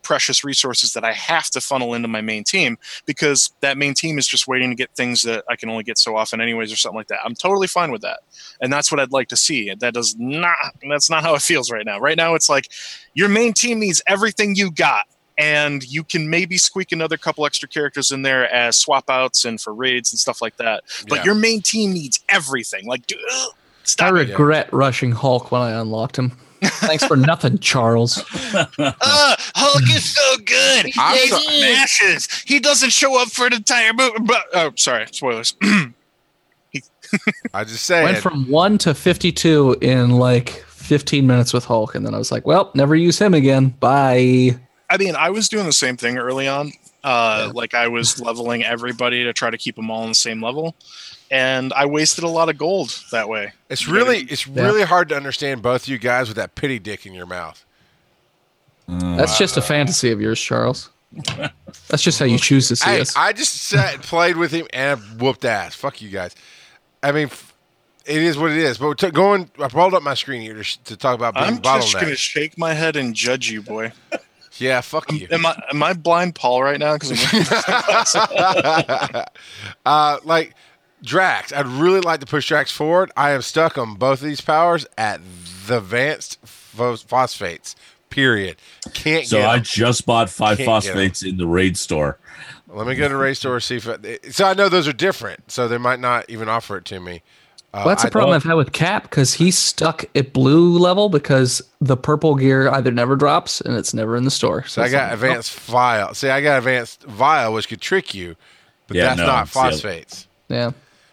precious resources that I have to funnel into my main team because that main team is just waiting to get things that I can only get so often anyways or something like that. I'm totally fine with that. And that's what I'd like to see. That does not that's not how it feels right now. Right now it's like your main team needs everything you got and you can maybe squeak another couple extra characters in there as swap outs and for raids and stuff like that. But Yeah. your main team needs everything. Like dude, I stop it. regret rushing Hulk when I unlocked him. Thanks for nothing, Charles. Ah, Hulk is so good. He I'm smashes. He doesn't show up for an entire movie. But, oh, sorry, spoilers. I just say Went from one to 52 in like 15 minutes with Hulk. And then I was like, well, never use him again. Bye. I mean, I was doing the same thing early on. Uh, Like I was leveling everybody to try to keep them all on the same level, and I wasted a lot of gold that way. it's You know what I really, mean? it's Yeah. really hard to understand both you guys with that pity dick in your mouth. Uh, That's just a fantasy of yours, Charles. That's just how you choose to see Hey, us. I just sat and played with him and whooped ass. Fuck you guys. I mean, it is what it is. But to, going, I rolled up my screen here to, sh- to talk about being I'm just gonna shake my head and judge you, boy. Yeah, fuck you. Am I am I blind Paul right now? Because uh, like Drax, I'd really like to push Drax forward. I am stuck on both of these powers at the advanced phosphates. Period. Can't so get. I 'em. just bought five Can't phosphates in the raid store. Let me go to raid Store see if. It, so I know those are different. So they might not even offer it to me. Uh, Well, that's I- a problem I've had with Cap because he's stuck at blue level because the purple gear either never drops and it's never in the store. So I got like, advanced vial. See, I got advanced vial, which could trick you, but Yeah, that's no, not it's the other- phosphates. oh, yeah.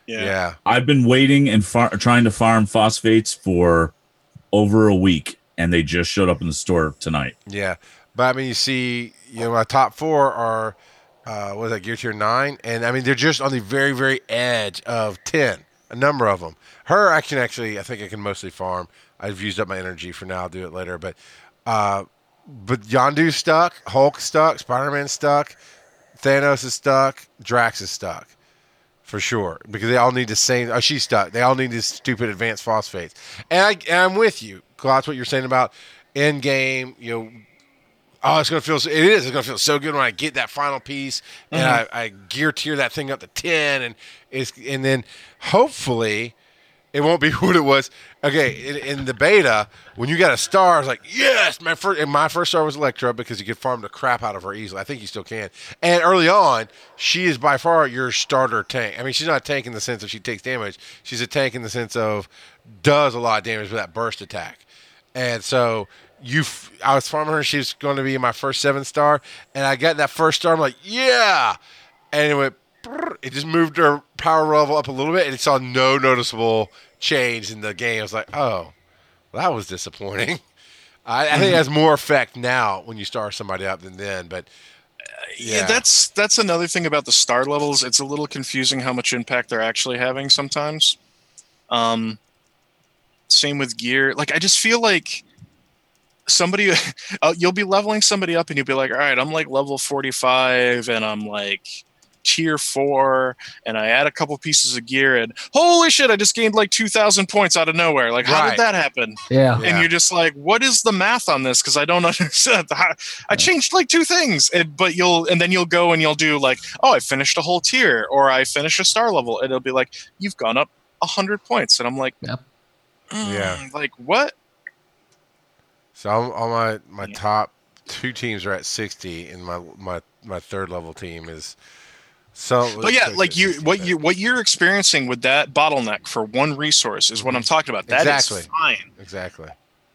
Yeah. I've been waiting and far- trying to farm phosphates for over a week, and they just showed up in the store tonight. yeah, But I mean, you see, you know, my top four are, uh, what is that, Gear Tier 9? And I mean, they're just on the very, very edge of 10, a number of them. Her, I can actually, I think I can mostly farm. I've used up my energy for now. I'll do it later. But, uh, but Yondu's stuck, Hulk stuck, Spider Man stuck, Thanos is stuck, Drax is stuck. For sure, because they all need the same. Oh, she's stuck. They all need these stupid advanced phosphates, and, I, and I'm with you. That's what you're saying about end game. You know, oh, it's gonna feel. It is. It's gonna feel so good when I get that final piece, and mm-hmm. I, I gear tier that thing up to ten, and it's and then hopefully it won't be what it was. Okay, in, in the beta, when you got a star, I was like, yes, my first. And my first star was Elektra because you could farm the crap out of her easily. I think you still can. And early on, she is by far your starter tank. I mean, she's not a tank in the sense of she takes damage. She's a tank in the sense of does a lot of damage with that burst attack. And so you, f- I was farming her. She was going to be my first seven star, and I got that first star. I'm like, yeah, and it went. It just moved her power level up a little bit, and it saw no noticeable change in the game. I was like, oh, well, that was disappointing. I, I think it has more effect now when you star somebody up than then, but Yeah. Yeah. that's that's another thing about the star levels. It's a little confusing how much impact they're actually having sometimes. Um, same with gear. Like I just feel like somebody, uh, you'll be leveling somebody up, and you'll be like, "All right, I'm like level 45, and I'm like tier four, and I add a couple pieces of gear, and holy shit, I just gained like 2,000 points out of nowhere. Like, how Right. did that happen?" Yeah. Yeah. and you're just like, what is the math on this? Because I don't understand. How- I changed like two things, and, but you'll and then you'll go and you'll do like, oh, I finished a whole tier, or I finished a star level, and it'll be like, you've gone up a hundred points, and I'm like, Yeah. "Mm, Yeah. like what? So I'm, all my my Yeah. top two teams are at 60, and my my my third level team is so. But yeah, like you, what you, what you're experiencing with that bottleneck for one resource is what I'm talking about. That is Exactly. fine. exactly.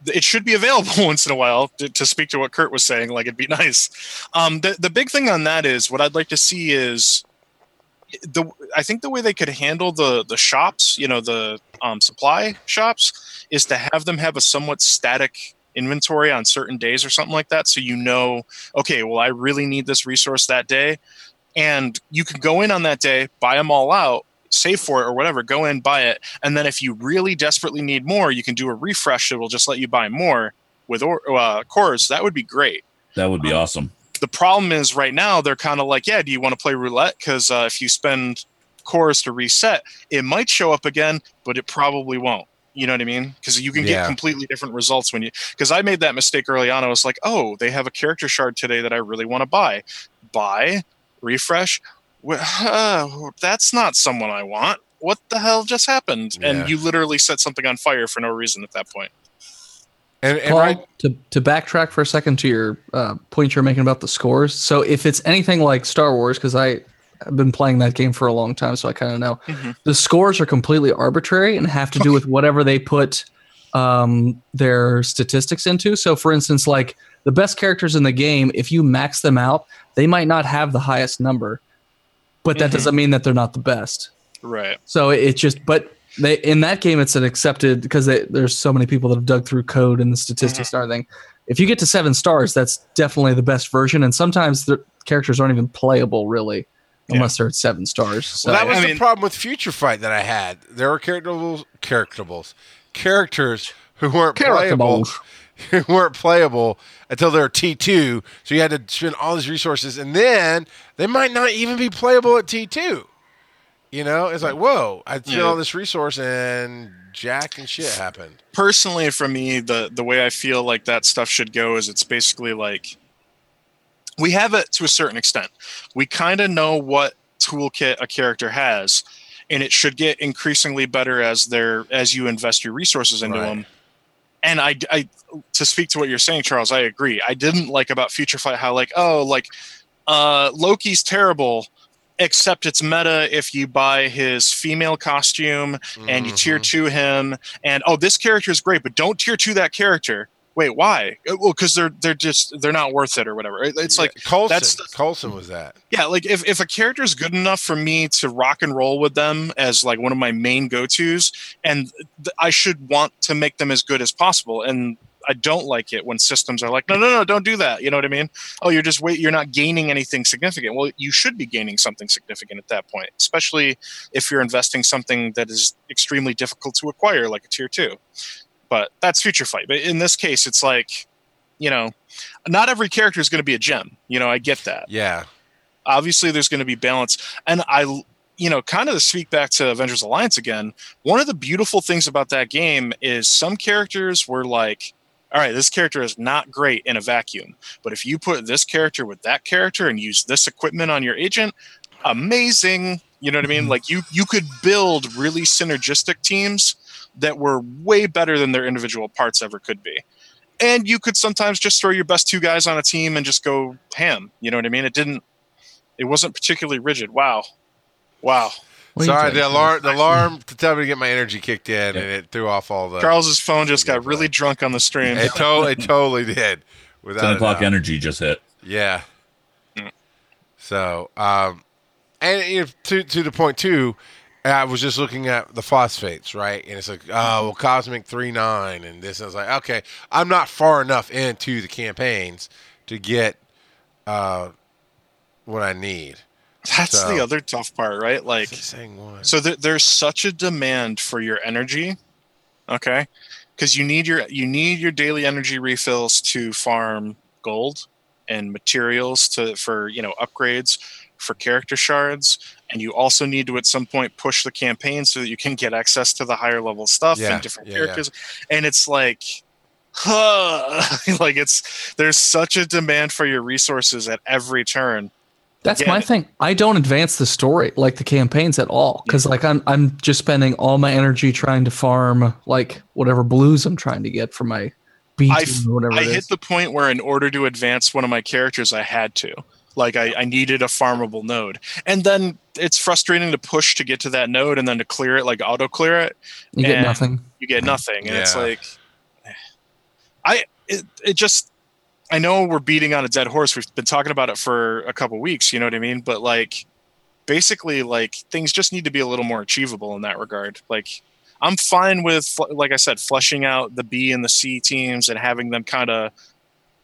it should be available once in a while to, to speak to what Kurt was saying. Like it'd be nice. Um, the the big thing on that is what I'd like to see is the I think the way they could handle the the shops, you know, the um, supply shops, is to have them have a somewhat static inventory on certain days or something like that, so you know, okay, well, I really need this resource that day, and you can go in on that day, buy them all out. Save for it or whatever, go in, buy it, and then if you really desperately need more, you can do a refresh that will just let you buy more with or, uh, cores. That would be great. That would be Um, awesome. The problem is right now they're kind of like, yeah, do you want to play roulette? Because uh, if you spend cores to reset, it might show up again, but it probably won't. You know what I mean? Because you can Yeah. get completely different results when you. Because I made that mistake early on. I was like, oh, they have a character shard today that I really want to buy. Buy, refresh. Well, uh, that's not someone I want. What the hell just happened? Yeah. And you literally set something on fire for no reason at that point. And, and Paul, right, to, to backtrack for a second to your uh, point you're making about the scores. So if it's anything like Star Wars, because I have been playing that game for a long time, so I kind of know Mhm. the scores are completely arbitrary and have to do with whatever they put um, their statistics into. So, for instance, like the best characters in the game, if you max them out, they might not have the highest number, but that Mhm. doesn't mean that they're not the best. Right. So it, it just, but they in that game, it's an accepted because they, there's so many people that have dug through code and the statistics and everything. If you get to seven stars, that's definitely the best version. And sometimes the characters aren't even playable really, Yeah. unless they're at seven stars. So Well, that was I the mean- problem with Future Fight that I had. There were characterables, characterables, characters who weren't playable, who weren't playable until they were T two. So you had to spend all these resources, and then they might not even be playable at T two. You know, it's like whoa! I spent Yeah. all this resource, and jack and shit happened. personally for me the the way i feel like that stuff should go is it's basically like we have it to a certain extent we kind of know what toolkit a character has and it should get increasingly better as they're as you invest your resources into Right. them and I, I to speak to what you're saying charles i agree i didn't like about future fight how like oh like uh loki's terrible except it's meta if you buy his female costume and you tier Mhm. two him and oh this character is great but don't tier two that character wait why Uh, well because they're they're just they're not worth it or whatever it's Yeah, like Coulson. that's the- Coulson was that. yeah like if, if a character is good enough for me to rock and roll with them as like one of my main go-to's and th- i should want to make them as good as possible and i don't like it when systems are like no no no don't do that you know what i mean oh you're just wait you're not gaining anything significant well you should be gaining something significant at that point especially if you're investing something that is extremely difficult to acquire like a tier 2 but that's future fight. But in this case it's like you know not every character is going to be a gem. You know i get that. Yeah. obviously there's going to be balance. And i you know kind of to speak back to avengers alliance again one of the beautiful things about that game is some characters were like all right this character is not great in a vacuum but if you put this character with that character and use this equipment on your agent amazing. You know what i mean? Mm-hmm. Like you you could build really synergistic teams that were way better than their individual parts ever could be and you could sometimes just throw your best two guys on a team and just go ham you know what i mean it didn't it wasn't particularly rigid. Wow, wow. What Sorry, the alarm, the alarm to tell me to get my energy kicked in, Yeah. and it threw off all the. Charles's phone just got really play. drunk on the stream. It totally, it totally did. Without Ten o'clock energy just hit. Yeah. Mm. So, um, and you know, to to the point too, I was just looking at the phosphates, right? And it's like, oh, well, Cosmic three nine, and this. I was like, okay, I'm not far enough into the campaigns to get uh, what I need. That's So- the other tough part, right? Like, Is it saying what? so th- there's such a demand for your energy, okay? Because you need your you need your daily energy refills to farm gold and materials to for you know upgrades for character shards, and you also need to at some point push the campaign so that you can get access to the higher level stuff Yeah, and different yeah, yeah. characters. And it's like, huh, like it's there's such a demand for your resources at every turn. That's Yeah. my thing. I don't advance the story like the campaigns at all because like I'm I'm just spending all my energy trying to farm like whatever blues I'm trying to get for my B I team or whatever I it hit the point where, in order to advance one of my characters, I had to. Like, I, I needed a farmable node. And then it's frustrating to push to get to that node and then to clear it, like auto clear it, you get nothing. you get nothing. And it's like, eh. I, it, it just, I know we're beating on a dead horse. We've been talking about it for a couple weeks, you know what I mean? But like, basically, like, things just need to be a little more achievable in that regard. Like, I'm fine with, like I said, fleshing out the B and the C teams and having them kind of,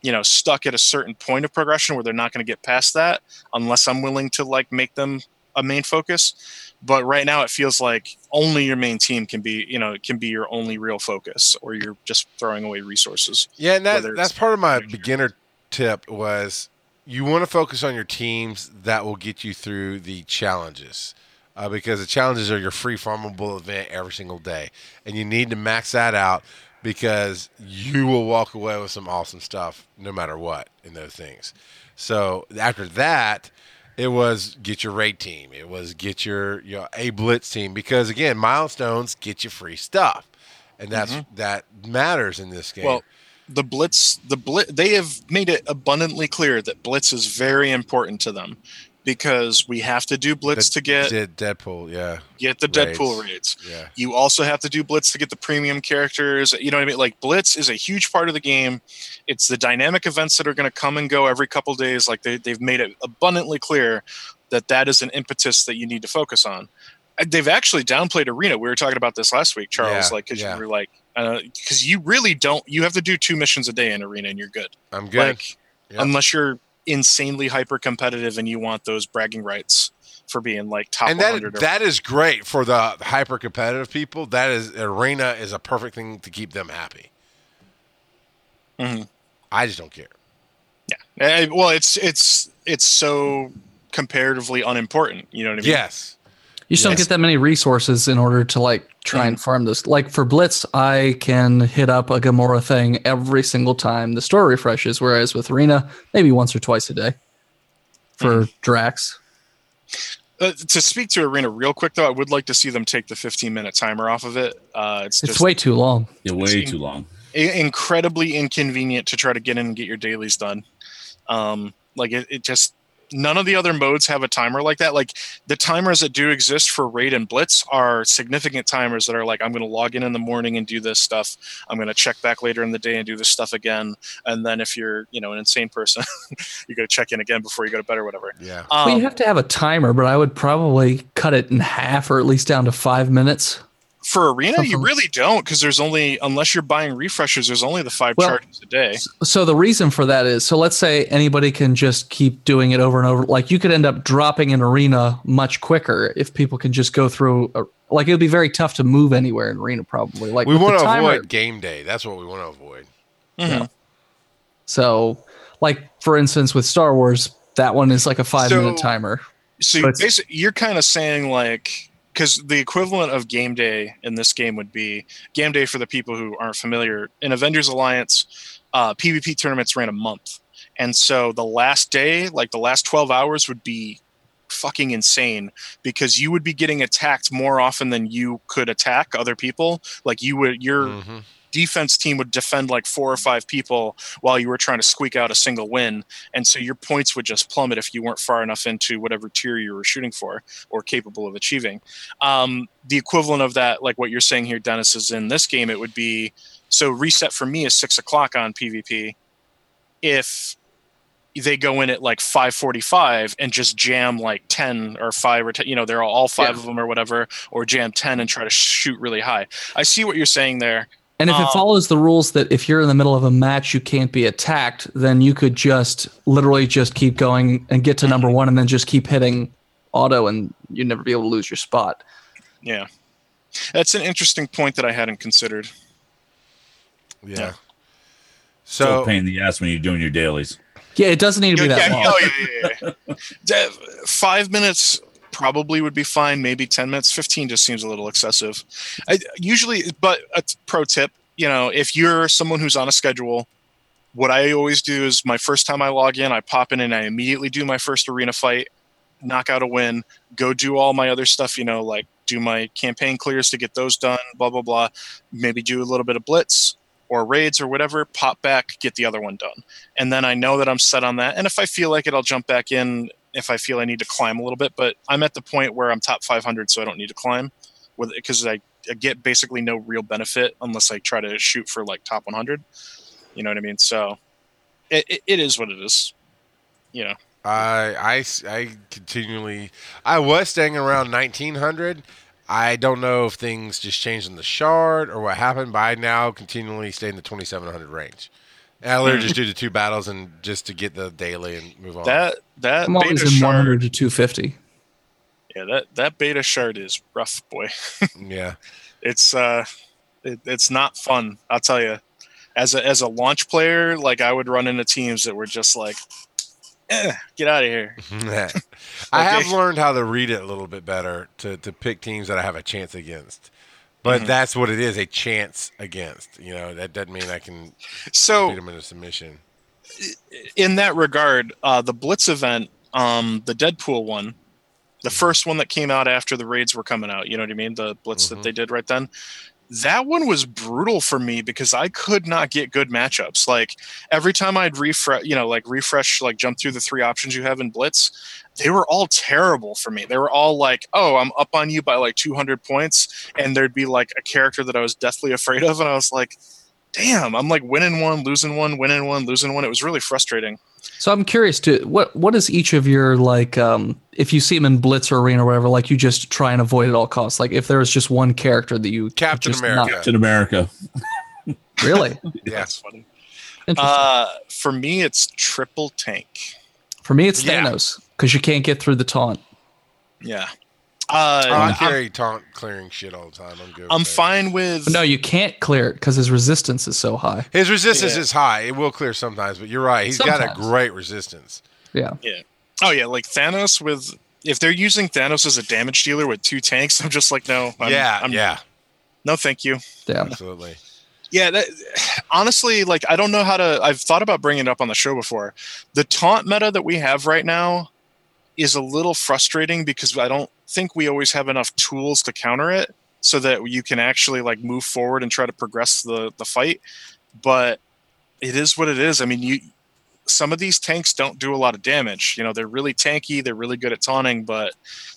you know, stuck at a certain point of progression where they're not going to get past that unless I'm willing to like make them a main focus. But right now, it feels like only your main team can be, you know, can be your only real focus, or you're just throwing away resources. Yeah, and that, that's part of my beginner tip was you want to focus on your teams that will get you through the challenges. Uh, because the challenges are your free farmable event every single day. And you need to max that out because you will walk away with some awesome stuff no matter what in those things. So after that, it was get your raid team. It was get your your A blitz team because again, milestones get you free stuff. And that's mm-hmm. that matters in this game. Well, the blitz, the blitz, they have made it abundantly clear that blitz is very important to them because we have to do blitz The- to get Did Deadpool, yeah, get the raids. Deadpool raids. yeah. You also have to do blitz to get the premium characters. You know what I mean? Like blitz is a huge part of the game. It's the dynamic events that are going to come and go every couple days. Like they, they've made it abundantly clear that that is an impetus that you need to focus on. Uh, They've actually downplayed arena. We were talking about this last week, Charles. Yeah, like because yeah. you were like, because you really don't. You have to do two missions a day in arena, and you're good. I'm good. Like unless you're insanely hyper competitive and you want those bragging rights for being like top and 100 that that is great for the hyper competitive people. That is arena is a perfect thing to keep them happy. Mhm. I just don't care. Eh, well, it's it's it's so comparatively unimportant. You know what I mean? Yes, You just don't get that many resources in order to like try and farm this. Like for Blitz, I can hit up a Gamora thing every single time the store refreshes, whereas with Arena, maybe once or twice a day. For Mm-hmm. Drax. Uh, to speak to arena real quick though, I would like to see them take the 15 minute timer off of it. Uh, it's It's just way too long. Yeah, way too long. i- incredibly inconvenient to try to get in and get your dailies done. Um, like it, it just none of the other modes have a timer like that. Like the timers that do exist for raid and blitz are significant timers that are like I'm going to log in in the morning and do this stuff. I'm going to check back later in the day and do this stuff again. And then if you're you know an insane person, you got to check in again before you go to bed or whatever. yeah. well, you Um, have to have a timer, but I would probably cut it in half or at least down to five minutes. For arena, you really don't because there's only unless you're buying refreshers, there's only the five Well- charges a day. So the reason for that is so let's say anybody can just keep doing it over and over. Like you could end up dropping an arena much quicker if people can just go through. A, like it would be very tough to move anywhere in arena, probably. Like we want to timer- avoid game day. That's what we want to avoid. Mhm. So, like for instance, with Star Wars, that one is like a five So- minute timer. So But it's- basically, you're kind of saying like because the equivalent of game day in this game would be game day for the people who aren't familiar. In Avengers Alliance, uh, PvP tournaments ran a month, and so the last day, like the last twelve hours, would be fucking insane because you would be getting attacked more often than you could attack other people. Like you would, your Mhm. Defense team would defend like four or five people while you were trying to squeak out a single win. And so your points would just plummet if you weren't far enough into whatever tier you were shooting for or capable of achieving. Um, the equivalent of that, like what you're saying here, Dennis, is in this game, it would be so reset for me is six o'clock on PvP. If they go in at like 545 and just jam like 10 or 5 or 10 you know they're all, five Yeah. of them or whatever or jam 10 and try to shoot really high i see what you're saying there And if Um, it follows the rules that if you're in the middle of a match, you can't be attacked, then you could just literally just keep going and get to Mm-hmm. number one and then just keep hitting auto and you'd never be able to lose your spot. Yeah. That's an interesting point that I hadn't considered. Yeah. Yeah. So So pain in the ass when you're doing your dailies. Yeah, it doesn't need to be that yeah, long. oh, yeah, yeah, yeah. Five minutes probably would be fine. Maybe 10 minutes. 15 just seems a little excessive. I, usually, but a pro tip, you know, if you're someone who's on a schedule, what I always do is my first time I log in, I pop in and I immediately do my first arena fight, knock out a win, go do all my other stuff, you know, like do my campaign clears to get those done, blah, blah, blah. Maybe do a little bit of blitz or raids or whatever, pop back, get the other one done. And then I know that I'm set on that. And if I feel like it, I'll jump back in if I feel I need to climb a little bit. But I'm at the point where I'm top 500, so I don't need to climb with because I, I get basically no real benefit unless I try to shoot for like top 100. You know what I mean? So it, it, it is what it is. You know, i i continually I was staying around 1900. I don't know if things just changed in the shard or what happened, but I now continually stay in the 2700 range. And I literally just do the two battles and just to get the daily and move on. that that I'm always beta in shard, 100 to 250. yeah, that that beta shard is rough, boy. yeah. it's uh it, it's not fun i'll tell you as a as a launch player like i would run into teams that were just like eh, get out of here I have Okay. learned how to read it a little bit better to, to pick teams that I have a chance against. But Mhm. that's what it is, a chance against. You know, that doesn't mean I can so beat them in a submission. in that regard uh the blitz event um the deadpool one the first one that came out after the raids were coming out you know what i mean the blitz Mhm. that they did right then that one was brutal for me because I could not get good matchups. Like every time I'd refresh, you know, like refresh, like jump through the three options you have in Blitz, they were all terrible for me. They were all like, oh, I'm up on you by like 200 points. And there'd be like a character that I was deathly afraid of. And I was like, damn, I'm like winning one, losing one, winning one, losing one. It was really frustrating. So I'm curious to what what is each of your like um if you see him in Blitz or Arena or whatever, like you just try and avoid at all costs. Like if there is just one character that you Captain America. not- Captain America. really Yeah. That's funny. interesting. Uh, for me, it's triple tank. For me, it's yeah. Thanos because you can't get through the taunt. Yeah. Uh, Oh, I I'm, carry taunt clearing shit all the time. I'm good. I'm with that. fine with. No, you can't clear it because his resistance is so high. His resistance Yeah. is high. It will clear sometimes, but you're right. He's got a great resistance. Yeah. Oh yeah, like Thanos with. If they're using Thanos as a damage dealer with two tanks, I'm just like, no. I'm, yeah, I'm, yeah, No, thank you. Yeah. absolutely. Yeah, that, honestly, like I don't know how to. I've thought about bringing it up on the show before. The taunt meta that we have right now is a little frustrating because I don't think we always have enough tools to counter it, so that you can actually like move forward and try to progress the the fight. But it is what it is. I mean, you some of these tanks don't do a lot of damage. You know, they're really tanky, they're really good at taunting, but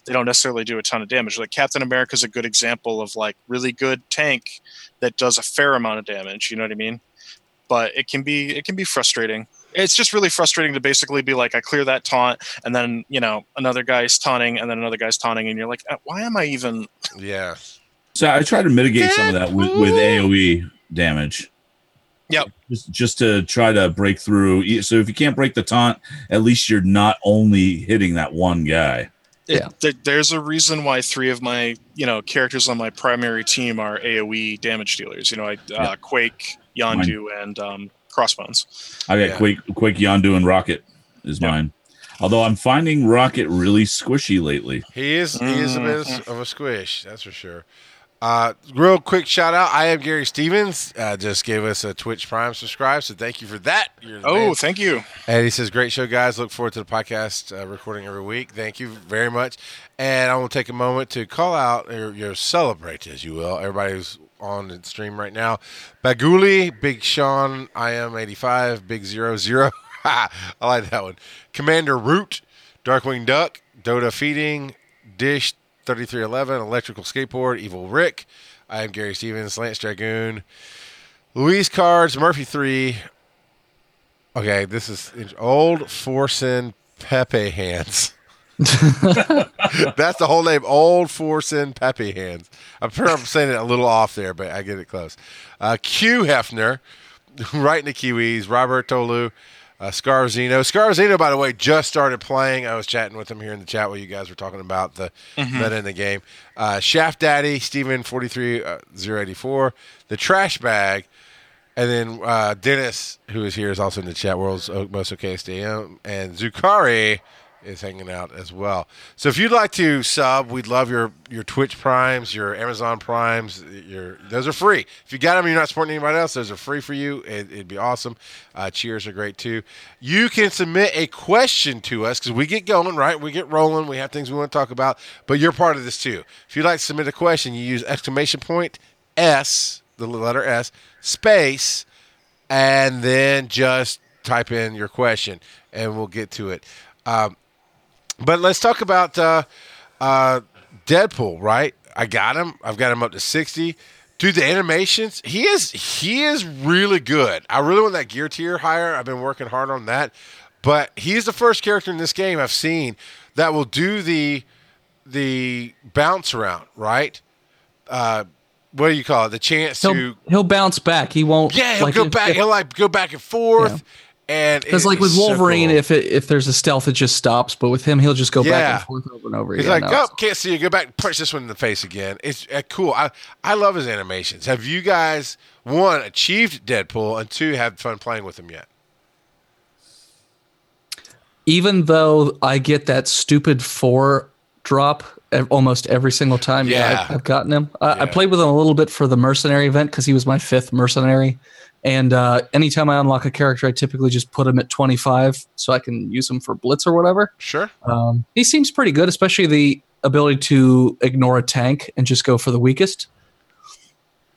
they don't necessarily do a ton of damage. Like Captain America is a good example of like really good tank that does a fair amount of damage. You know what I mean? But it can be it can be frustrating. It's just really frustrating to basically be like, I clear that taunt, and then you know another guy's taunting, and then another guy's taunting, and you're like, "Uh, why am I even? Yeah, So I try to mitigate some of that with, with AOE damage. Yep. Just, just to try to break through. So if you can't break the taunt, at least you're not only hitting that one guy. It- Yeah. there- there's a reason why three of my you know characters on my primary team are AOE damage dealers. You know, I uh, Yeah. Quake, Yondu, and um, Crossbones. I got Yeah. Quake, Quake Yondu, and Rocket is Yep. mine. Although I'm finding Rocket really squishy lately. he is. He is a bit Mhm. of a squish. That's for sure. Uh, real quick shout out. I am Gary Stevens. Uh, just gave us a Twitch Prime subscribe, so thank you for that. You're the Oh, man. thank you. And he says, "Great show, guys. Look forward to the podcast uh, recording every week. Thank you very much." And I want to take a moment to call out or, your celebrate, as you will, everybody who's on the stream right now. Baguli, Big Sean, I am eighty five, Big Zero Zero. I like that one. Commander Root, Darkwing Duck, Dota Feeding, Dish thirty three eleven, Electrical Skateboard, Evil Rick. I am Gary Stevens, Lance Dragoon, Louise Cards, Murphy three, Okay, this is old Forsen Pepe hands. That's the whole name, old Forsen Peppy hands. I'm sure I'm saying it a little off there, but I get it close. Uh, Q Hefner, right in the Kiwis. Robert Tolu, uh, Scarzino. Scarzino, by the way, just started playing. I was chatting with him here in the chat while you guys were talking about the meta in the game. Uh, Shaft Daddy, Steven 43084, the Trash Bag. And then uh, Dennis, who is here, is also in the chat. World's most okay SDM, and Zukari is hanging out as well. So if you'd like to sub, we'd love your your Twitch primes, your Amazon primes. Your those are free. If you got them, you're not supporting anybody else. Those are free for you. It, it'd be awesome. Uh, cheers are great too. You can submit a question to us because we get going, right? We get rolling. We have things we want to talk about, but you're part of this too. If you'd like to submit a question, you use exclamation point S, the letter S, space, and then just type in your question, and we'll get to it. Um, but let's talk about uh, uh, Deadpool, right? I got him. I've got him up to sixty. Dude, the animations, he is he is really good. I really want that gear tier higher. I've been working hard on that. But he's the first character in this game I've seen that will do the the bounce around, right? Uh, what do you call it? The chance He'll to he'll bounce back. He won't. yeah, he'll like, go back. he'll like go back and forth, and Because like with it's so Wolverine, cool. if it, if there's a stealth, it just stops. But with him, he'll just go back and forth over and over. he's yeah, like, no, oh, can't see you. Go back, and punch this one in the face again. It's uh, cool. I I love his animations. Have you guys one achieved Deadpool and two had fun playing with him yet? even though I get that stupid four drop almost every single time, yeah, Yeah. I've, I've gotten him. I, I played with him a little bit for the mercenary event because he was my fifth mercenary. And uh, anytime I unlock a character, I typically just put him at 25 so I can use him for blitz or whatever. Sure. Um, he seems pretty good, especially the ability to ignore a tank and just go for the weakest.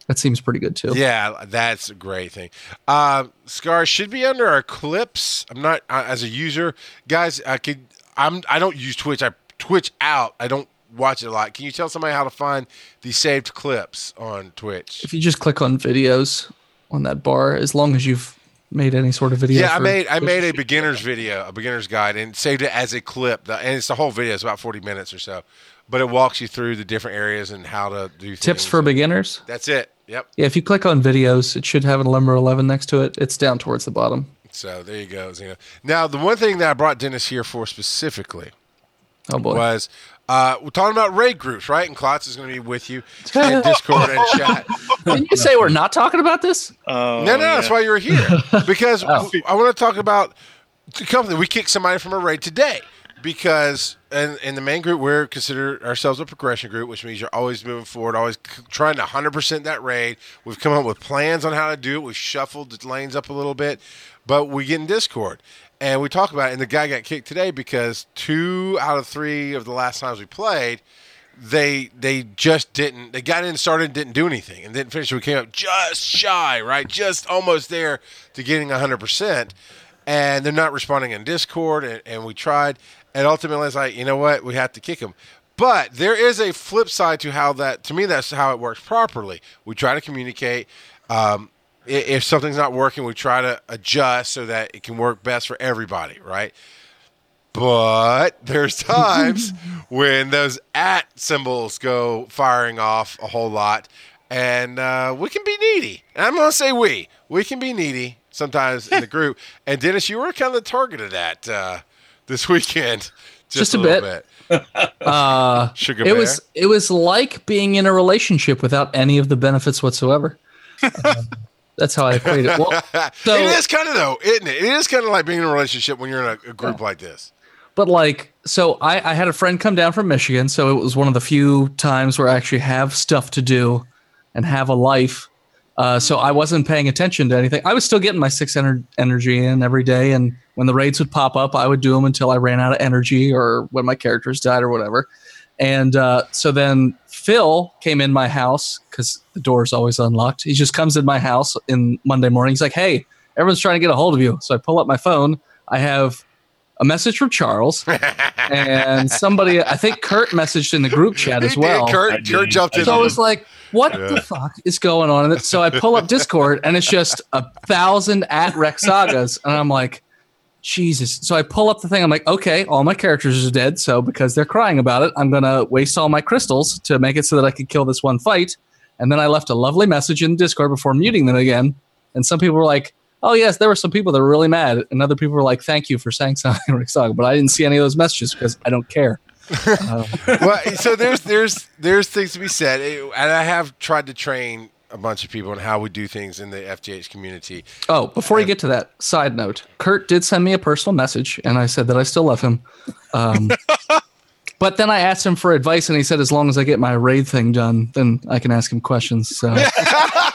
That seems pretty good too. Yeah, that's a great thing. Uh, Scar should be under our clips. I'm not uh, as a user, guys. I could. I'm. I don't use Twitch. I Twitch out. I don't watch it a lot. Can you tell somebody how to find the saved clips on Twitch? If you just click on videos on that bar, as long as you've made any sort of video. Yeah, I made I made a beginner's video, a beginner's guide, and saved it as a clip. And it's the whole video. It's about 40 minutes or so, but it walks you through the different areas and how to do tips for beginners. That's it. Yep. Yeah, if you click on videos, it should have a number 11 next to it. It's down towards the bottom. So there you go. Now the one thing that I brought Dennis here for specifically Oh boy. was uh, we're talking about raid groups, right? And Klotz is going to be with you in Discord and chat. Didn't you say we're not talking about this? Oh, No, no, yeah. that's why you're here because Oh. I want to talk about the company. We kicked somebody from a raid today because in, in the main group we're consider ourselves a progression group, which means you're always moving forward, always trying to 100% that raid. We've come up with plans on how to do it. We've shuffled the lanes up a little bit, but we get in Discord. And we talk about it, and the guy got kicked today because two out of three of the last times we played, they they just didn't they got in started didn't do anything and didn't finish. We came up just shy right? Just almost there to getting 100% and they're not responding in discord and, and we tried. And ultimately it's like you know what? We have to kick them but there is a flip side to how that to me that's how it works properly. We try to communicate um, if something's not working we try to adjust so that it can work best for everybody right but there's times when those at symbols go firing off a whole lot, and uh, we can be needy. And I'm going to say we. We can be needy sometimes in the group. And Dennis, you were kind of the target of that uh, this weekend. Just, Just a little bit. bit. Uh, Sugar it bear. was it was like being in a relationship without any of the benefits whatsoever. That's how I equate it. Well, so- it is kind of though, isn't it? It is kind of like being in a relationship when you're in a, a group like this. but like, so I, I had a friend come down from Michigan, so it was one of the few times where I actually have stuff to do and have a life. Uh, so I wasn't paying attention to anything. I was still getting my six ener- energy in every day, and when the raids would pop up, I would do them until I ran out of energy or when my characters died or whatever. And uh, so then Phil came in my house because the door is always unlocked. He just comes in my house in Monday morning. He's like, "Hey, everyone's trying to get a hold of you." So I pull up my phone. I have a message from Charles and somebody. I think Kurt messaged in the group chat as well. Kurt. Kurt jumped I in. So I was like, what Yeah. the fuck is going on? And so I pull up Discord and it's just a thousand at Rexagas. And I'm like, Jesus. So I pull up the thing. I'm like, okay, all my characters are dead. So because they're crying about it, I'm going to waste all my crystals to make it so that I could kill this one fight. And then I left a lovely message in Discord before muting them again. And some people were like, oh, yes, there were some people that were really mad. And other people were like, thank you for saying something, Saga. But I didn't see any of those messages because I don't care. Well, so there's there's there's things to be said, and I have tried to train a bunch of people and how we do things in the FTH community. Oh, before you get to that, side note, Kurt did send me a personal message, and I said that I still love him. Um, but then I asked him for advice, and he said as long as I get my raid thing done, then I can ask him questions. So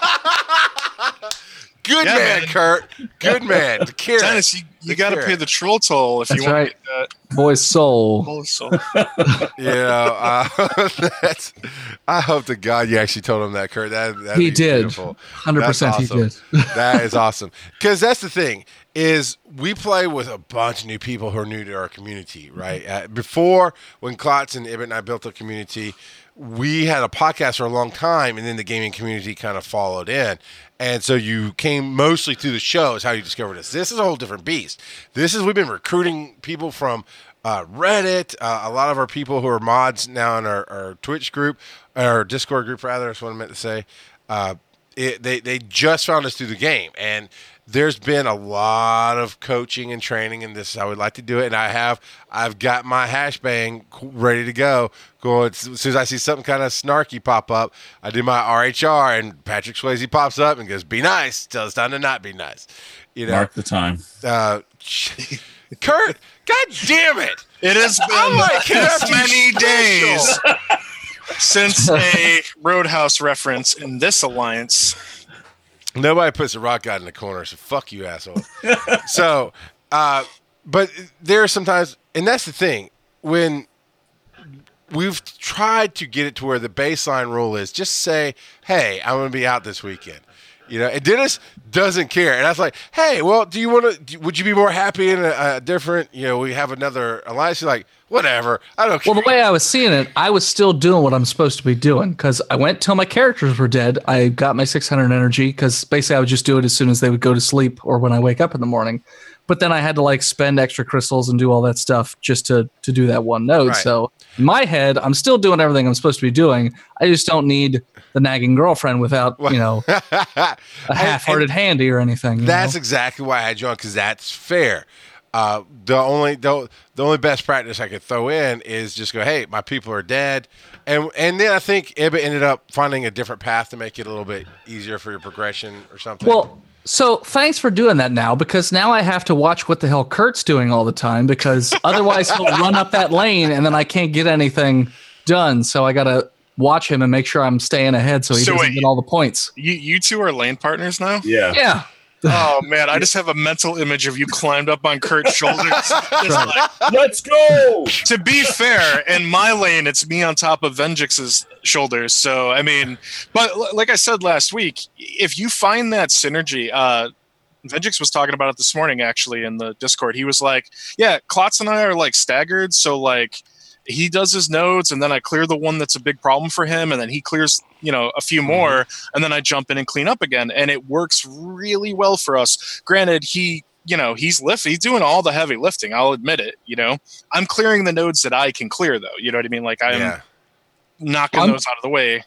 Good Yeah, man, man. Kurt. Good man. The carrot. Dennis, you, you got to pay the troll toll if That's you want right. to get boy's soul. that full soul. you know, uh, that's, I hope to God you actually told him that, Kurt. That He did. beautiful. Hundred That's percent, he did. that is awesome. Because that's the thing is we play with a bunch of new people who are new to our community, right? Uh, before when Klotz and Ibit and I built a community, we had a podcast for a long time, and then the gaming community kind of followed in. And so you came mostly through the show is how you discovered us. This is a whole different beast. This is we've been recruiting people from uh, Reddit. Uh, a lot of our people who are mods now in our, our Twitch group, our Discord group rather. That's what I meant to say. Uh, it, they they just found us through the game, and there's been a lot of coaching and training, and this is how we like to do it. And I have I've got my hash bang ready to go. Going as soon as I see something kind of snarky pop up, I do my RHR, and Patrick Swayze pops up and goes, "Be nice." Till it's time to not be nice. You know, Mark the time. uh, Kurt. God damn it! It has I'm been like, can I be many days since a Roadhouse reference in this alliance. Nobody puts a rock god in the corner, so fuck you, asshole. so, uh, but there are sometimes, and that's the thing when we've tried to get it to where the baseline rule is just say, "Hey, I'm going to be out this weekend." You know, and Dennis doesn't care, and I was like, "Hey, well, do you want to? Would you be more happy in a, a different? You know, we have another alliance." He's like, "Whatever, I don't care." Well, the way I was seeing it, I was still doing what I'm supposed to be doing because I went till my characters were dead. I got my 600 energy because basically I would just do it as soon as they would go to sleep or when I wake up in the morning. But then I had to like spend extra crystals and do all that stuff just to to do that one node. Right. So in my head, I'm still doing everything I'm supposed to be doing. I just don't need the nagging girlfriend without you know a half-hearted handy or anything. That's know? exactly why I had you on because that's fair. Uh, the only the, the only best practice I could throw in is just go, hey, my people are dead, and and then I think Ibba ended up finding a different path to make it a little bit easier for your progression or something. Well, so thanks for doing that now because now I have to watch what the hell Kurt's doing all the time because otherwise he'll run up that lane and then I can't get anything done. So I got to watch him and make sure I'm staying ahead so he So doesn't wait. get all the points. You you two are lane partners now. Yeah. Yeah. Oh man, I just have a mental image of you climbed up on Kurt's shoulders. Just like- Let's go. to be fair, in my lane, it's me on top of Venjix's shoulders. So I mean, but like I said last week, if you find that synergy, uh, Venjix was talking about it this morning actually in the Discord. He was like, "Yeah, Klotz and I are like staggered, so like." He does his nodes, and then I clear the one that's a big problem for him, and then he clears, you know, a few mm-hmm. more, and then I jump in and clean up again, and it works really well for us. Granted, he you know he's lift he's doing all the heavy lifting i'll admit it you know? I'm clearing the nodes that i can clear though you know what i mean? Like i'm yeah, knocking I'm- those out of the way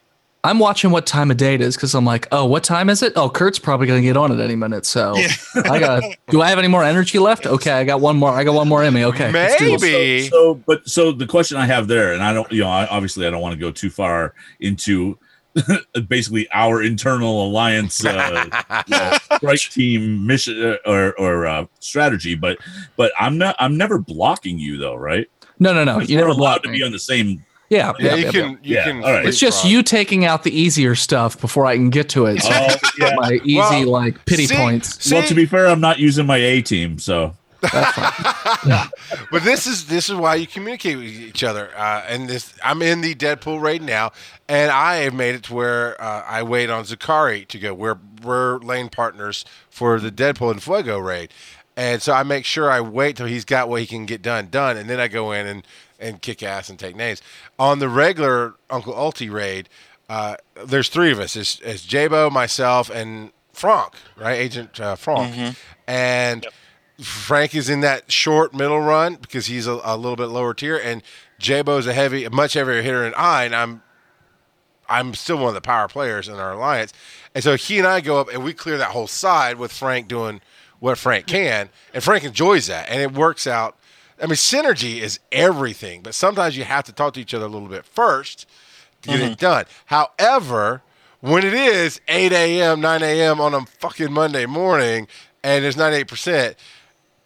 I'm watching what time of day it is because I'm like, oh, what time is it? Oh, Kurt's probably going to get on it any minute. So Yeah. I got, do I have any more energy left? Okay. I got one more. I got one more in me. Okay. let's do this. maybe. So, so, but so the question I have there, and I don't, you know, I, obviously I don't want to go too far into basically our internal alliance uh, you know, strike team mission uh, or or uh, strategy, but but I'm not, I'm never blocking you though, right? No, no, no. You we're never allowed block to me. be on the same. Yeah. yeah, yeah, you yeah, can. yeah. You Yeah, can. all right. It's just you taking out the easier stuff before I can get to it. So Oh, yeah. my easy Well, like pity see- points. See, Well, to be fair, I'm not using my A team, so That's fine. but this is this is why you communicate with each other. Uh, and this, I'm in the Deadpool raid now, and I have made it to where uh, I wait on Zakari to go. We're we're lane partners for the Deadpool and Fuego raid, and so I make sure I wait till he's got what he can get done done, and then I go in and and kick ass and take names. On the regular Uncle Ulti raid, uh, there's three of us. It's, it's Jabo, myself, and Frank, right? Agent uh, Frank, and. Frank is in that short middle run because he's a, a little bit lower tier, and Jabo's a heavy, much heavier hitter than I, and I'm I'm still one of the power players in our alliance. And so he and I go up and we clear that whole side with Frank doing what Frank can, and Frank enjoys that, and it works out. I mean, synergy is everything, but sometimes you have to talk to each other a little bit first to get it mm-hmm. done. However, when it is 8 a.m., 9 a.m. on a fucking Monday morning and there's 98%,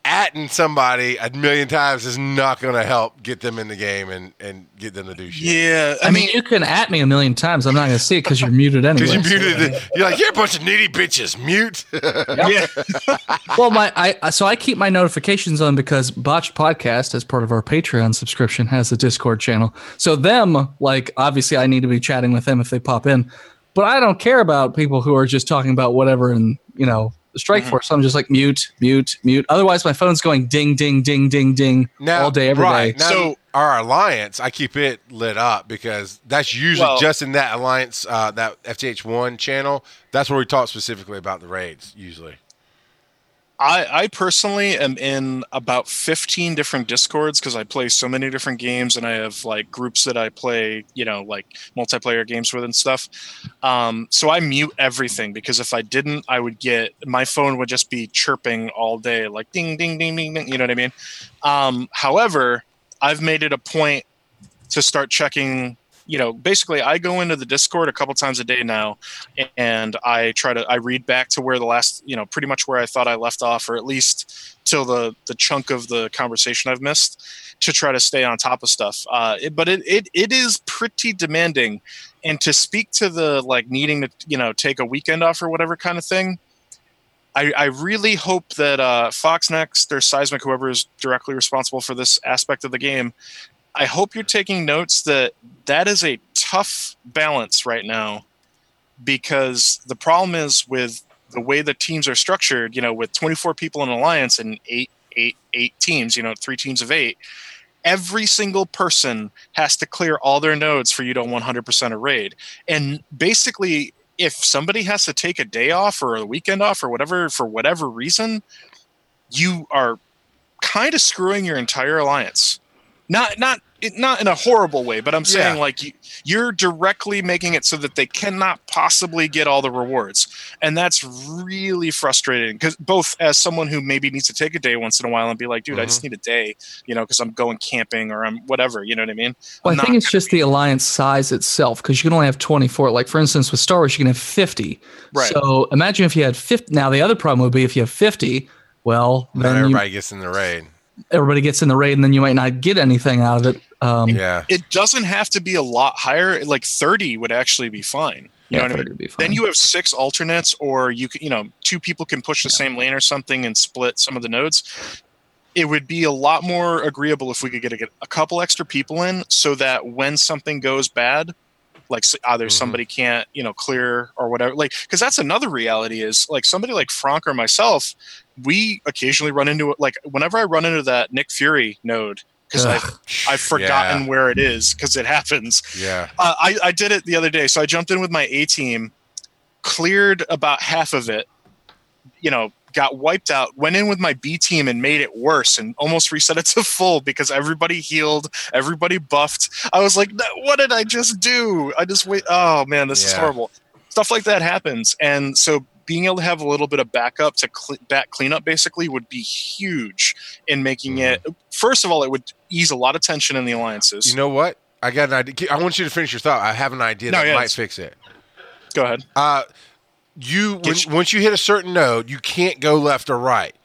atting somebody a million times is not going to help get them in the game and, and get them to do shit. yeah I mean, you can at me a million times. I'm not going to see it because you're muted anyway. Because you so- muted it. You're like, you're a bunch of needy bitches. Mute. yeah well, my I so I keep my notifications on because Botched Podcast, as part of our Patreon subscription, has a Discord channel. So them, like, obviously, I need to be chatting with them if they pop in. But I don't care about people who are just talking about whatever and you know the Strike Mm-hmm. Force. I'm just like mute, mute, mute. Otherwise, my phone's going ding, ding, ding, ding, ding now, all day, every day. right. Now, So- our alliance, I keep it lit up because that's usually Well- just in that alliance, uh, that FTH1 channel. That's where we talk specifically about the raids, usually. I, I personally am in about 15 different discords because I play so many different games and I have like groups that I play, you know, like multiplayer games with and stuff. Um, so I mute everything because if I didn't, I would get my phone would just be chirping all day, like ding, ding, ding, ding, ding. You know what I mean? Um, however, I've made it a point to start checking. You know, basically, I go into the Discord a couple times a day now, and I try to I read back to where the last, you know, pretty much where I thought I left off, or at least till the the chunk of the conversation I've missed, to try to stay on top of stuff. Uh, it, but it, it it is pretty demanding, and to speak to the like needing to you know take a weekend off or whatever kind of thing. I, I really hope that uh, Fox Next or Seismic, whoever is directly responsible for this aspect of the game, I hope you're taking notes that that is a tough balance right now because the problem is with the way the teams are structured, you know, with 24 people in alliance and eight, eight, eight teams, you know, three teams of eight, every single person has to clear all their nodes for you to 100% a raid. And basically, if somebody has to take a day off or a weekend off or whatever for whatever reason, you are kind of screwing your entire alliance. Not not not in a horrible way, but I'm saying Yeah. like you, you're directly making it so that they cannot possibly get all the rewards, and that's really frustrating. Because both as someone who maybe needs to take a day once in a while and be like, dude, I mm-hmm. just need a day, you know, because I'm going camping or I'm whatever, you know what I mean? Well, I'm I think it's just the alliance size itself because you can only have 24. Like, for instance, with Star Wars, you can have 50. Right. So imagine if you had 50. Now, the other problem would be if you have 50, well, Not then you, everybody gets in the raid. Everybody gets in the raid and then you might not get anything out of it. Um, Yeah. It doesn't have to be a lot higher. Like 30 would actually be fine. You yeah, know what I mean? 30 would be then you have six alternates or you can you know two people can push the same lane or something and split some of the nodes it would be a lot more agreeable if we could get a, a couple extra people in so that when something goes bad like s- either Mhm. somebody can't you know clear or whatever like because that's another reality is like somebody like frank or myself we occasionally run into it like whenever i run into that nick fury node because i've I've forgotten where it is because it happens Yeah. uh, I, I did it the other day. So I jumped in with my A team, cleared about half of it, you know, got wiped out, went in with my B team and made it worse and almost reset it to full because everybody healed, everybody buffed. I was like, what did I just do? I just wait. Oh man, this is horrible. Stuff like that happens. And so being able to have a little bit of backup to cle back cleanup basically would be huge in making it, first of all, it would ease a lot of tension in the alliances. You know what? I got an idea. I want you to finish your thought. I have an idea No, that yes. might fix it. Go ahead. Uh, you when, you- once you hit a certain node, you can't go left or right.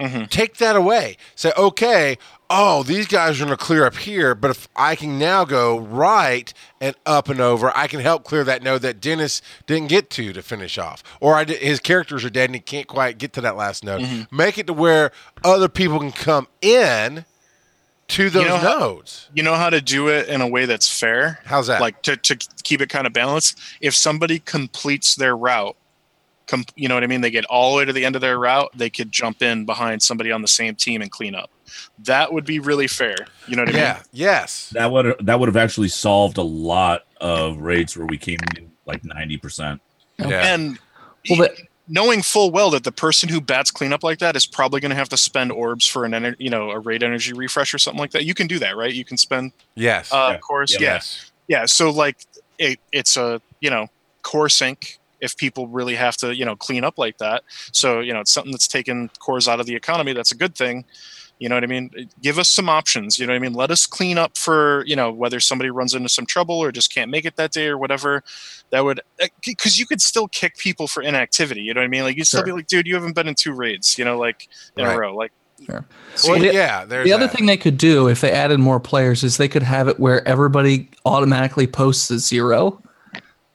Mhm. Take that away. Say, okay, oh, these guys are going to clear up here, but if I can now go right and up and over, I can help clear that node that Dennis didn't get to to finish off, or I did, his characters are dead and he can't quite get to that last node. Mm-hmm. Make it to where other people can come in to those know how- you know how to do it in a way that's fair How's that? like to, to keep it kind of balanced if somebody completes their route com- you know what i mean they get all the way to the end of their route they could jump in behind somebody on the same team and clean up that would be really fair you know what i yeah. mean Yes. That would that would have actually solved a lot of raids where we came in like ninety percent. Yeah. and Well, the- knowing full well that the person who bats cleanup like that is probably going to have to spend orbs for an ener- you know a raid energy refresh or something like that you can do that right you can spend yes. uh Yeah. course Yeah. yeah yes. yeah so like it, it's a you know core sink if people really have to you know clean up like that so you know it's something that's taken cores out of the economy that's a good thing you know what i mean give us some options you know what i mean let us clean up for you know whether somebody runs into some trouble or just can't make it that day or whatever that would uh, because you could still kick people for inactivity you know what i mean like you'd still Sure. be like dude you haven't been in two raids you know like in Right. a row like Sure. so Well, the- yeah. The other that. thing they could do if they added more players is they could have it where everybody automatically posts a zero.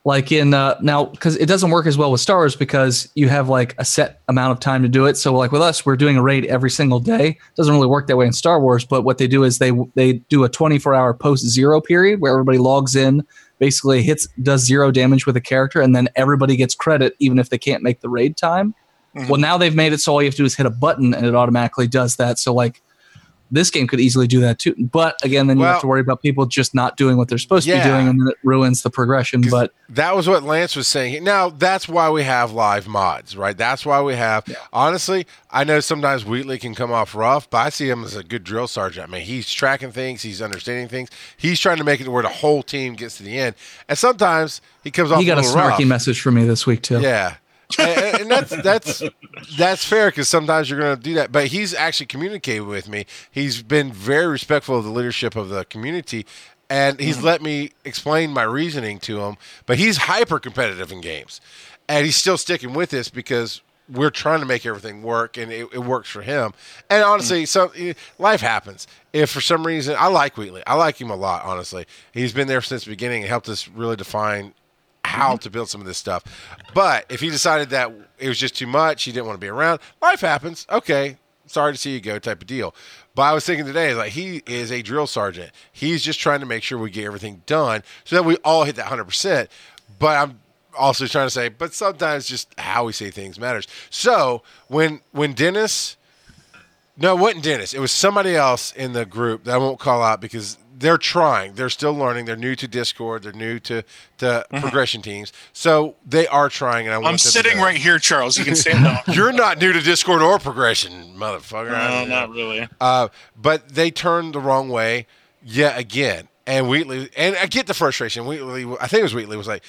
Like in uh, now, because it doesn't work as well with Star Wars because you have like a set amount of time to do it. So like with us, we're doing a raid every single day. It doesn't really work that way in Star Wars. But what they do is they they do a 24 hour post zero period where everybody logs in, basically hits does zero damage with a character, and then everybody gets credit even if they can't make the raid time. Mhm. Well, now they've made it so all you have to do is hit a button and it automatically does that. So like this game could easily do that too. But again, then you Well- have to worry about people just not doing what they're supposed to be doing, and then it ruins the progression. But that was what Lance was saying. Now that's why we have live mods, right? That's why we have. Honestly, I know sometimes Wheatley can come off rough, but I see him as a good drill sergeant. I mean, he's tracking things, he's understanding things, he's trying to make it to where the whole team gets to the end. And sometimes he comes off. he got a little snarky rough. message from me this week too. Yeah. And, that's that's that's fair because sometimes you're going to do that. But he's actually communicated with me. He's been very respectful of the leadership of the community, and he's Mm-hmm. let me explain my reasoning to him. But he's hyper competitive in games, and he's still sticking with this because we're trying to make everything work, and it, it works for him. And honestly, Mm-hmm. some life happens. If for some reason I like Wheatley, I like him a lot. Honestly, he's been there since the beginning and helped us really define how to build some of this stuff. But if he decided that it was just too much, he didn't want to be around, life happens. Okay. sorry to see you go type of deal. But I was thinking today, like he is a drill sergeant. He's just trying to make sure we get everything done so that we all hit that hundred percent. But I'm also trying to say, but sometimes just how we say things matters. So when when Dennis, no, it wasn't Dennis. It was somebody else in the group that I won't call out because they're trying. They're still learning. They're new to Discord. They're new to to progression teams. So they are trying. And I want I'm them to sitting right here, Charles. You can stand up. You're not new to Discord or progression, motherfucker. No, don't really. Uh, but they turned the wrong way yet again. And Wheatley, and I get the frustration. Wheatley, I think it was Wheatley, was like,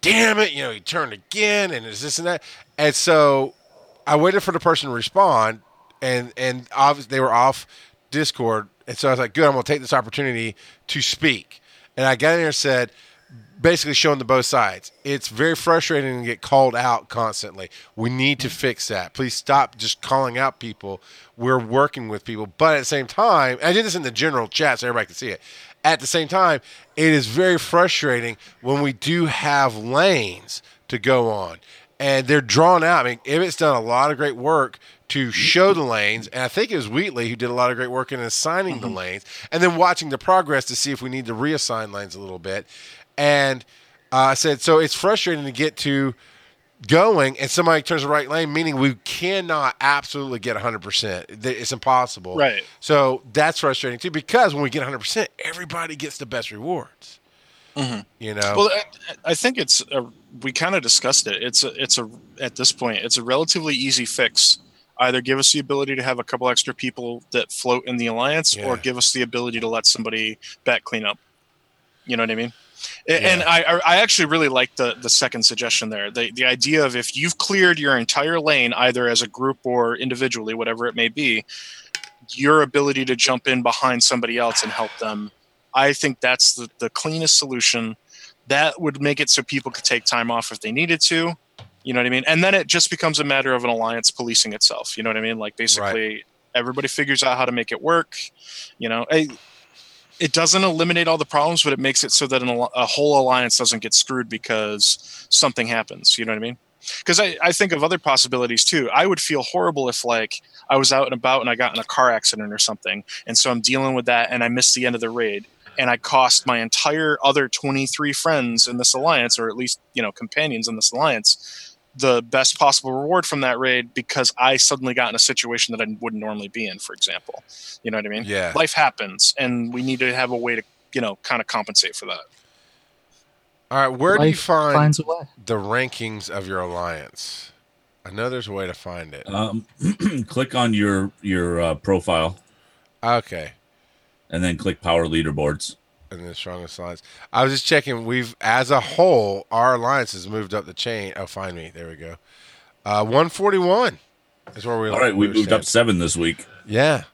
damn it, you know, he turned again, and it's this and that. And so I waited for the person to respond, and and obviously they were off Discord. And so I was like, good, I'm going to take this opportunity to speak. And I got in there and said, basically showing the both sides. It's very frustrating to get called out constantly. We need to fix that. Please stop just calling out people. We're working with people, but at the same time, I did this in the general chat so everybody can see it. At the same time, it is very frustrating when we do have lanes to go on and they're drawn out. I mean, Emmett's done a lot of great work to show the lanes, and I think it was Wheatley who did a lot of great work in assigning the lanes, and then watching the progress to see if we need to reassign lanes a little bit. And uh, I said, so it's frustrating to get to going, and somebody turns the right lane, meaning we cannot absolutely get 100%. It's impossible. Right. So that's frustrating too, because when we get 100%, everybody gets the best rewards. Mm-hmm. You know? Well, I, I think it's a, we kind of discussed it. It's a, it's a at this point it's a relatively easy fix. Either give us the ability to have a couple extra people that float in the alliance, or give us the ability to let somebody back clean up. You know what I mean? Yeah. And I, I I actually really like the the second suggestion there. The the idea of if you've cleared your entire lane, either as a group or individually, whatever it may be, your ability to jump in behind somebody else and help them. I think that's the, the cleanest solution. That would make it so people could take time off if they needed to. You know what I mean? And then it just becomes a matter of an alliance policing itself. You know what I mean? Like basically everybody figures out how to make it work. You know, I, it doesn't eliminate all the problems, but it makes it so that an, a whole alliance doesn't get screwed because something happens. You know what I mean? Because I, I think of other possibilities too. I would feel horrible if like I was out and about and I got in a car accident or something, and so I'm dealing with that and I missed the end of the raid and I cost my entire other 23 friends in this alliance, or at least you know companions in this alliance, the best possible reward from that raid because I suddenly got in a situation that I wouldn't normally be in. For example, you know what I mean? Yeah. Life happens, and we need to have a way to you know kind of compensate for that. All right, where do you find finds the rankings of your alliance? I know there's a way to find it. Um, click on your your uh, profile Okay. And then click Power Leaderboards. And the strongest alliance. I was just checking. We've, as a whole, our alliance has moved up the chain. Oh, find me. There we go. Uh, 141 is where we are. All right, we were moved up seven this week. Yeah.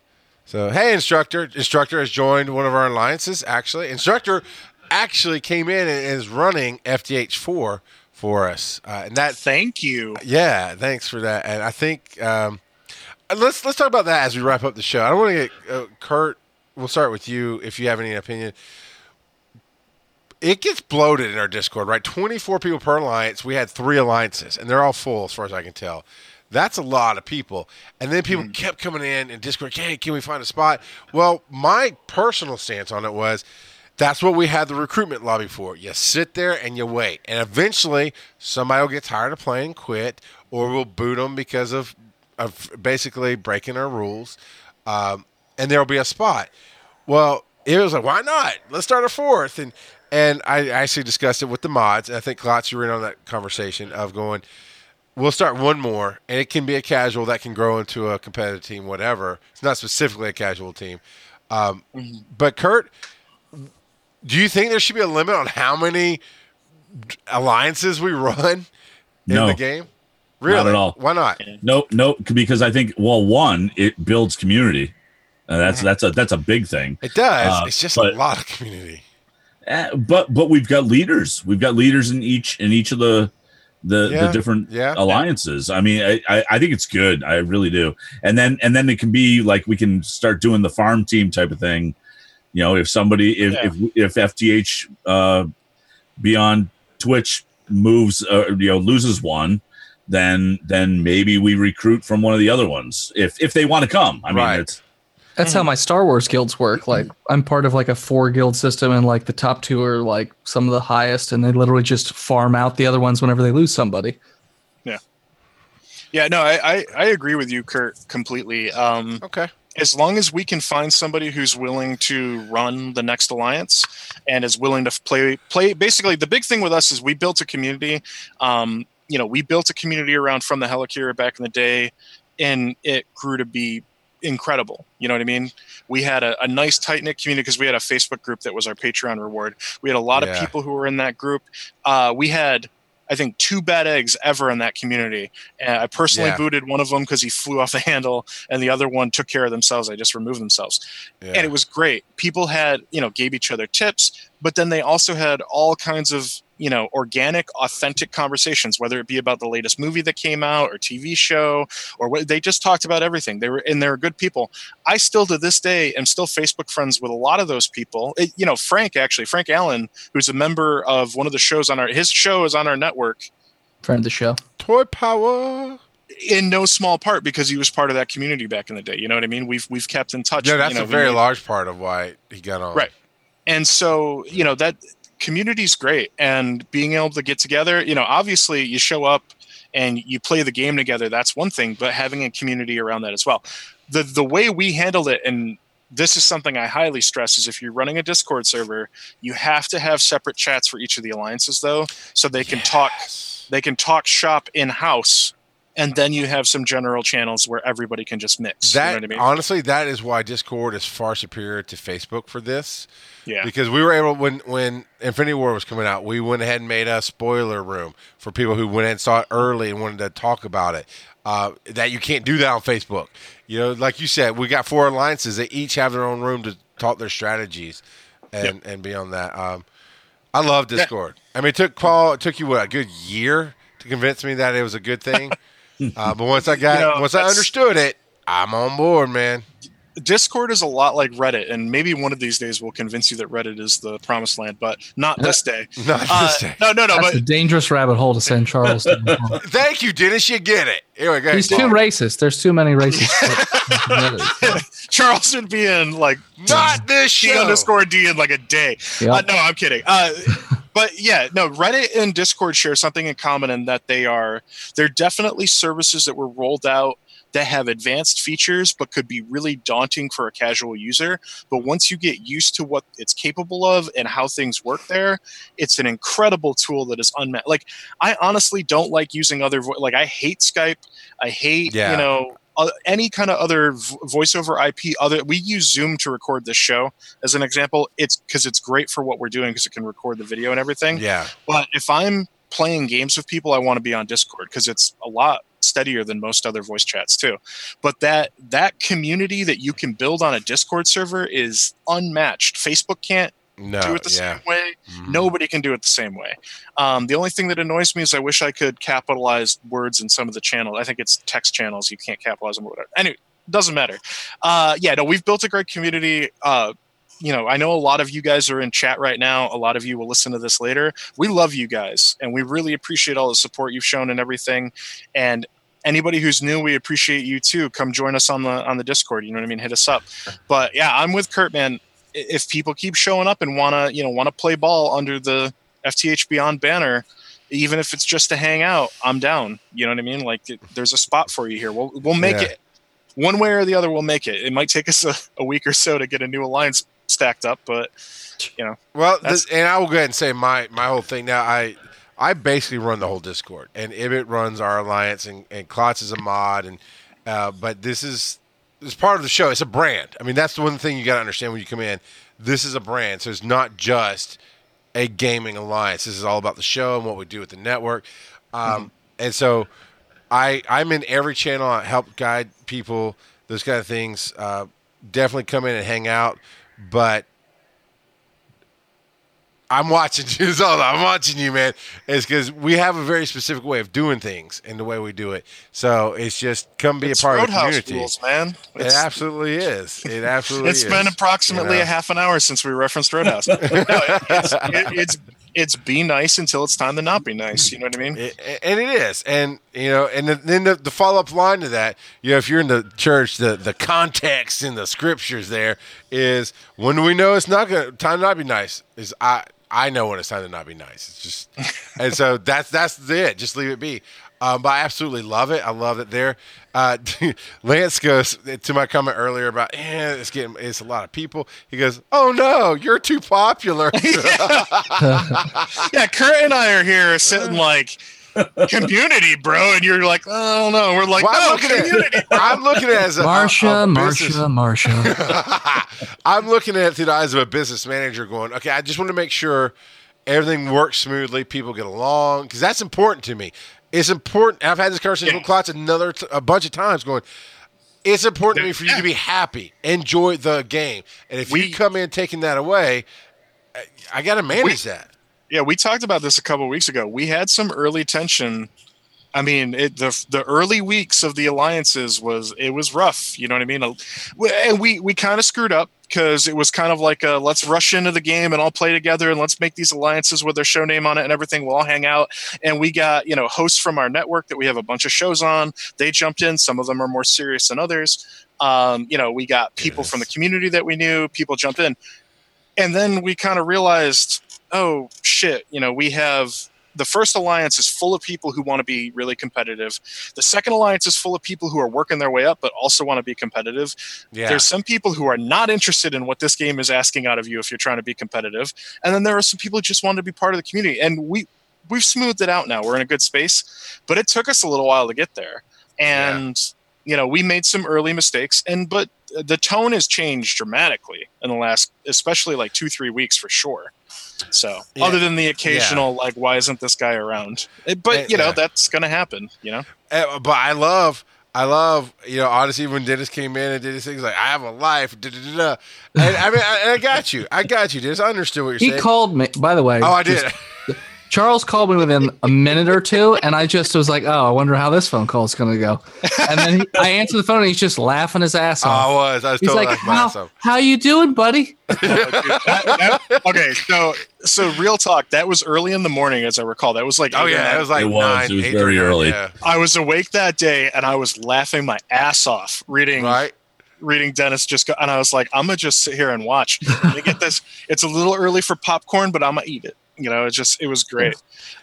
So, hey, instructor. Instructor has joined one of our alliances, actually. Instructor actually came in and is running FTH4 for us. Uh, and that Thank you. Yeah, thanks for that. And I think um, let's let's talk about that as we wrap up the show. I don't want to get uh, Kurt. We'll start with you if you have any opinion. It gets bloated in our Discord, right? Twenty four people per alliance. We had three alliances, and they're all full as far as I can tell. That's a lot of people. And then people kept coming in and Discord, hey, can we find a spot? Well, my personal stance on it was that's what we had the recruitment lobby for. You sit there and you wait. And eventually somebody will get tired of playing and quit, or we'll boot them because of, of basically breaking our rules. Um, and there'll be a spot. Well, it was like, why not? Let's start a fourth. And and I actually discussed it with the mods. And I think Klotz, you were in on that conversation of going, we'll start one more, and it can be a casual that can grow into a competitive team, whatever. It's not specifically a casual team. Um, But Kurt, do you think there should be a limit on how many alliances we run in No. the game? Really? Not at all. Why not? No, no, because I think well, one, it builds community. Uh, that's that's a that's a big thing. It does. Uh, it's just but- a lot of community. Uh, but but we've got leaders. We've got leaders in each in each of the the, Yeah, the different yeah. alliances. I mean, I, I I think it's good. I really do. And then and then it can be like we can start doing the farm team type of thing. You know, if somebody if if, if FTH uh, beyond Twitch moves uh, you know loses one, then then maybe we recruit from one of the other ones if if they want to come. I mean, Right. it's That's how my Star Wars guilds work. Like I'm part of like a four guild system, and like the top two are like some of the highest, and they literally just farm out the other ones whenever they lose somebody. Yeah, Yeah, no, I, I, I agree with you, Kurt, completely. Um, Okay. as long as we can find somebody who's willing to run the next alliance and is willing to play play basically the big thing with us is we built a community um, you know we built a community around from the Helicarrier back in the day and it grew to be incredible you know what i mean we had a, a nice tight knit community because we had a facebook group that was our patreon reward we had a lot Yeah. of people who were in that group uh, we had I think two bad eggs ever in that community. And I personally Yeah. booted one of them because he flew off the handle, and the other one took care of themselves. I just removed themselves, Yeah. and it was great. People had you know gave each other tips, but then they also had all kinds of you know organic, authentic conversations, whether it be about the latest movie that came out or TV show, or what they just talked about everything. They were and they were good people. I still to this day am still Facebook friends with a lot of those people. It- you know, Frank actually, Frank Allen, who's a member of one of the shows on our his show is on our network Friend of the show. Toy power. in no small part because he was part of that community back in the day. You know what I mean? We've we've kept in touch. Yeah, that's you know, a very made- large part of why he got on. Right. and so you know that community's great and being able to get together you know obviously you show up and you play the game together that's one thing but having a community around that as well. The the way we handled it and this is something i highly stress is if you're running a discord server you have to have separate chats for each of the alliances though so they can talk they can talk shop in house and then you have some general channels where everybody can just mix That you know what i mean honestly, that is why Discord is far superior to Facebook for this. yeah Because we were able when when Infinity War was coming out, we went ahead and made a spoiler room for people who went and saw it early and wanted to talk about it. Uh, that you can't do that on Facebook. You know, like you said, we got four alliances. They each have their own room to talk their strategies and and beyond that. Um, I love Discord. I mean, it took Paul. It took you what a good year to convince me that it was a good thing. uh, but once I got, You know, once I understood it, I'm on board, man. Discord is a lot like Reddit, and maybe one of these days we'll convince you that Reddit is the promised land, but not this day. Not Uh, this day. no, no, no. That's But a dangerous rabbit hole to send Charles. down. Thank you, Dennis. You get it. Here we go. He's too racist. There's too many racists. Charles would be in like Not this T show. underscore D in like a day. Yep. Uh, no, I'm kidding. Uh, but yeah, no, Reddit and Discord share something in common in that they are they're definitely services that were rolled out that have advanced features but could be really daunting for a casual user. But once you get used to what it's capable of and how things work there, it's an incredible tool that is unmet. Like I honestly don't like using other vo- like I hate Skype. I hate Yeah. you know uh, any kind of other voiceover IP. Other we use Zoom to record this show as an example. It's because it's great for what we're doing because it can record the video and everything. Yeah. But if I'm playing games with people, I want to be on Discord because it's a lot steadier than most other voice chats too. But that that community that you can build on a Discord server is unmatched. Facebook can't No. do it the yeah. same way. Mhm. Nobody can do it the same way. Um, the only thing that annoys me is I wish I could capitalize words in some of the channels. I think it's text channels. You can't capitalize them or whatever. Anyway, doesn't matter. Uh, yeah, no, we've built a great community. Uh, you know, I know a lot of you guys are in chat right now. A lot of you will listen to this later. We love you guys, and we really appreciate all the support you've shown and everything. And anybody who's new, we appreciate you too. Come join us on the on the Discord. You know what I mean? Hit us up. But yeah, I'm with Kurt, man. If people keep showing up and wanna, you know, wanna play ball under the FTH Beyond banner, even if it's just to hang out, I'm down. You know what I mean? Like, it, there's a spot for you here. We'll we'll make Yeah. it one way or the other. We'll make it. It might take us a, a week or so to get a new alliance stacked up, but you know. Well, this, and I will go ahead and say my my whole thing now. I I basically run the whole Discord, and Ibit runs our alliance, and and Klotz is a mod, and uh, but this is is part of the show. It's a brand. I mean, that's the one thing you got to understand when you come in. This is a brand, so it's not just a gaming alliance. This is all about the show and what we do with the network. Um, And so, I I'm in every channel. I help guide people, those kind of things. Uh, definitely come in and hang out, but I'm watching you. All. I'm watching you, man. Is because we have a very specific way of doing things and the way we do it. So it's just come be it's a part of the community. rules, man. It absolutely is. It absolutely it's is. been approximately you know. a half an hour since we referenced Roadhouse. no, it- it's, it, it's it's be nice until it's time to not be nice. You know what I mean? It, and it is, and you know, and then the, the follow up line to that, you know, if you're in the church, the the context in the scriptures there is when do we know it's not gonna time to not be nice? Is I I know when it's time to not be nice. It's just, and so that's that's it. Just leave it be. Um, but I absolutely love it. I love it there. Uh, Lance goes to my comment earlier about, eh, it's getting, it's a lot of people. He goes, oh no, you're too popular. yeah, Kurt and I are here sitting like community, bro, and you're like, oh no, we're like, Well, I'm no, looking at- community. I'm looking at it as a, Marsha, a- a Marsha, Marsha. I'm looking at it through the eyes of a business manager going, okay, I just want to make sure everything works smoothly, people get along, because that's important to me. It's important. I've had this conversation Yeah. with Klotz another t- a bunch of times going, it's important to me for you to be happy, enjoy the game. And if We- you come in taking that away, I- I got to manage that. Yeah, we talked about this a couple weeks ago. We had some early tension. I mean, it, the the early weeks of the alliances was it was rough. You know what I mean? And we we kind of screwed up because it was kind of like a, let's rush into the game and all play together and let's make these alliances with their show name on it and everything. We'll all hang out. And we got you know hosts from our network that we have a bunch of shows on. They jumped in. Some of them are more serious than others. Um, you know, we got people Yes. from the community that we knew. People jumped in, and then we kind of realized oh shit, you know, we have the first alliance is full of people who want to be really competitive. The second alliance is full of people who are working their way up but also want to be competitive. Yeah. There's some people who are not interested in what this game is asking out of you if you're trying to be competitive. And then there are some people who just want to be part of the community. And we we've smoothed it out now. We're in a good space, but it took us a little while to get there. And you know, we made some early mistakes and but uh, the tone has changed dramatically in the last especially like 2-3 weeks for sure. So, Yeah. other than the occasional like why isn't this guy around? Eh, But, Eh, you know, yeah. that's going to happen, you know. Uh, but I love, I love, you know, honestly, when Dennis came in and did his things like, I have a life, da, da, da, da. And I mean, I, I got you. I got you, Dennis. I understood what you're He saying. He called me, by the way. oh, I just- did. Charles called me within a minute or two, and I just was like, "Oh, I wonder how this phone call is going to go." And then he, I answer the phone, and he's just laughing his ass Oh, I off. was. I was he's totally like, like "How myself. how you doing, buddy?" Oh, that- that- okay, so so real talk, that was early in the morning as I recall. That was like oh yeah, it was like It was. nine. It was eight, very nine, early. Yeah. I was awake that day and I was laughing my ass off reading Right. reading Dennis just go, and I was like, I'm gonna just sit here and watch. Let me get this. It's a little early for popcorn, but I'm gonna eat it. You know, it just it was great.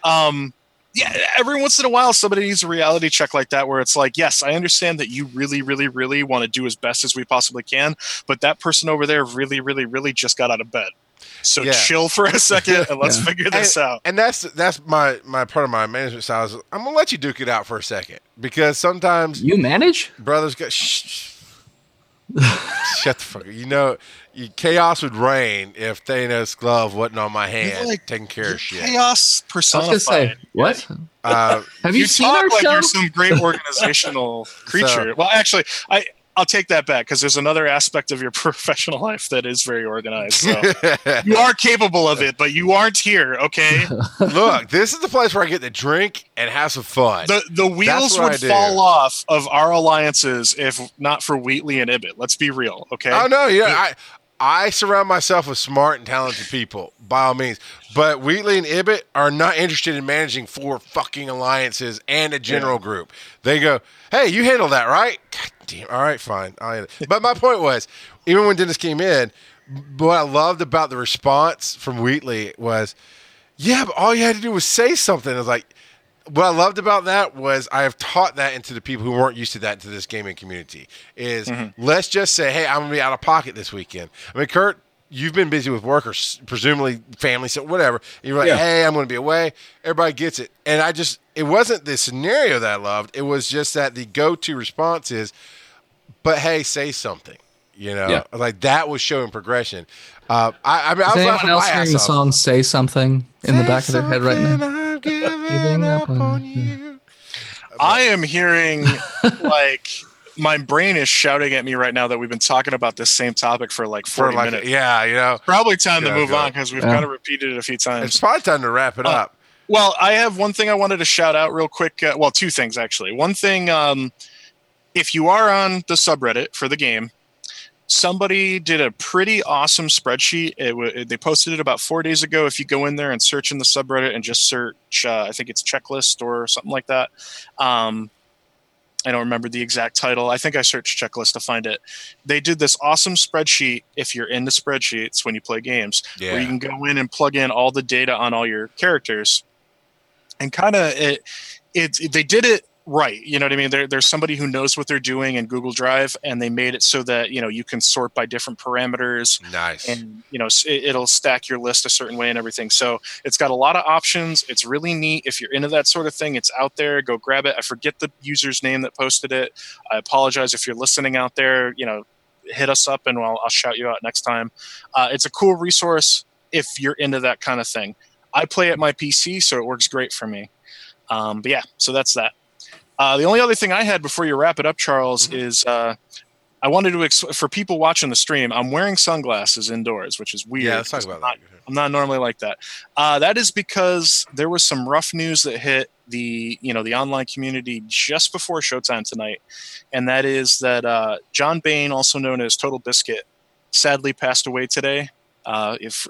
Um, yeah, every once in a while, somebody needs a reality check like that, where it's like, yes, I understand that you really, really, really want to do as best as we possibly can, but that person over there really, really, really just got out of bed. So Yeah. chill for a second and let's Yeah. figure this out. And that's that's my my part of my management style is I'm gonna let you duke it out for a second because sometimes You manage? brothers go shh, shh. shut the fuck up. You know, you, chaos would reign if Thanos' glove wasn't on my hand like- taking care of shit. Chaos I was going to say, personified. what? Uh, Have you, you seen talk our like show? you're some great organizational creature. So- well, actually, I I'll take that back because there's another aspect of your professional life that is very organized. So you are capable of it, but you aren't here. Okay, look, this is the place where I get to drink and have some fun. the the wheels what I would do. fall off of our alliances if not for Wheatley and Ibbot. Let's be real. Okay. Oh no, yeah, I I surround myself with smart and talented people by all means. But Wheatley and Ibbot are not interested in managing four fucking alliances and a general group. They go, "Hey, you handle that, right?" God damn. All right, fine. I'll handle it." But my point was, even when Dennis came in, what I loved about the response from Wheatley was, "Yeah, but all you had to do was say something." I was like, what I loved about that was I have taught that into the people who weren't used to that into this gaming community is Mm-hmm. let's just say, hey, I'm gonna be out of pocket this weekend. I mean, Kurt, you've been busy with work or presumably family, so whatever. And you're like, Yeah. hey, I'm gonna be away. Everybody gets it, and I just it wasn't the scenario that I loved. It was just that the go-to response is, but hey, say something. You know, Yeah. like that was showing progression. Uh, I, I mean, I was anyone else hearing the song "Say Something" in the back of their head right now? I'm giving Giving up up on on you. you. I am hearing like my brain is shouting at me right now that we've been talking about this same topic for like For 40 like, minutes. yeah, you know, Probably time to move go. on because we've Yeah. kind of repeated it a few times. it's probably time to wrap it Uh, up. Well, I have one thing I wanted to shout out real quick. Uh, well, two things actually. One thing, um, if you are on the subreddit for the game, somebody did a pretty awesome spreadsheet. It, w- they posted it about four days ago. If you go in there and search in the subreddit and just search, uh, I think it's checklist or something like that. Um, I don't remember the exact title. I think I searched checklist to find it. They did this awesome spreadsheet. If you're into spreadsheets when you play games, Yeah. where you can go in and plug in all the data on all your characters, and kind of it, it. They did it right. You know what I mean? There, there's somebody who knows what they're doing in Google Drive, and they made it so that you know you can sort by different parameters Nice. and you know it, it'll stack your list a certain way and everything. So it's got a lot of options. It's really neat. If you're into that sort of thing it's out there. Go grab it. I forget the user's name that posted it. I apologize if you're listening out there. You know hit us up and i'll, I'll shout you out next time. Uh, it's a cool resource if you're into that kind of thing. I play at my pc so it works great for me. Um, but yeah so that's that uh, the only other thing i had before you wrap it up charles Mhm. is uh, I wanted to ex- for people watching the stream. I'm wearing sunglasses indoors, which is weird. yeah, let's talk about I'm not, that. I'm not normally like that. Uh, that is because there was some rough news that hit the you know the online community just before Showtime tonight, and that is that uh, John Bain, also known as Total Biscuit, sadly passed away today. Uh, if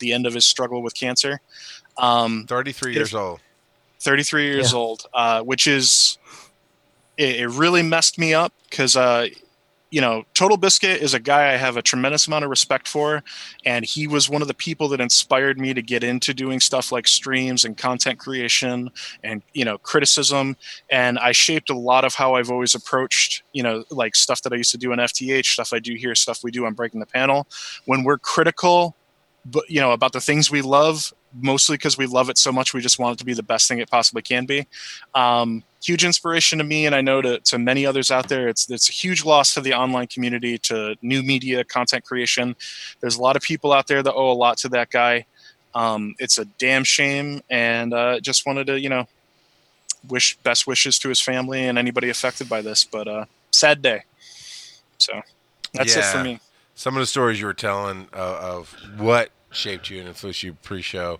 the end of his struggle with cancer, um, 33 If- years old. 33 years Yeah. old, uh, which is it, it really messed me up because uh, you know Total Biscuit is a guy I have a tremendous amount of respect for, and he was one of the people that inspired me to get into doing stuff like streams and content creation and you know criticism, and I shaped a lot of how I've always approached you know like stuff that I used to do in FTH, stuff I do here, stuff we do on Breaking the Panel. When we're critical, but you know about the things we love mostly because we love it so much we just want it to be the best thing it possibly can be. Um, huge inspiration to me and i know to, to many others out there it's it's a huge loss to the online community to new media content creation. There's a lot of people out there that owe a lot to that guy. Um, it's a damn shame and uh, just wanted to you know wish best wishes to his family and anybody affected by this but uh, sad day. So that's it for me. Some of the stories you were telling uh, of what shaped you and influenced you pre-show,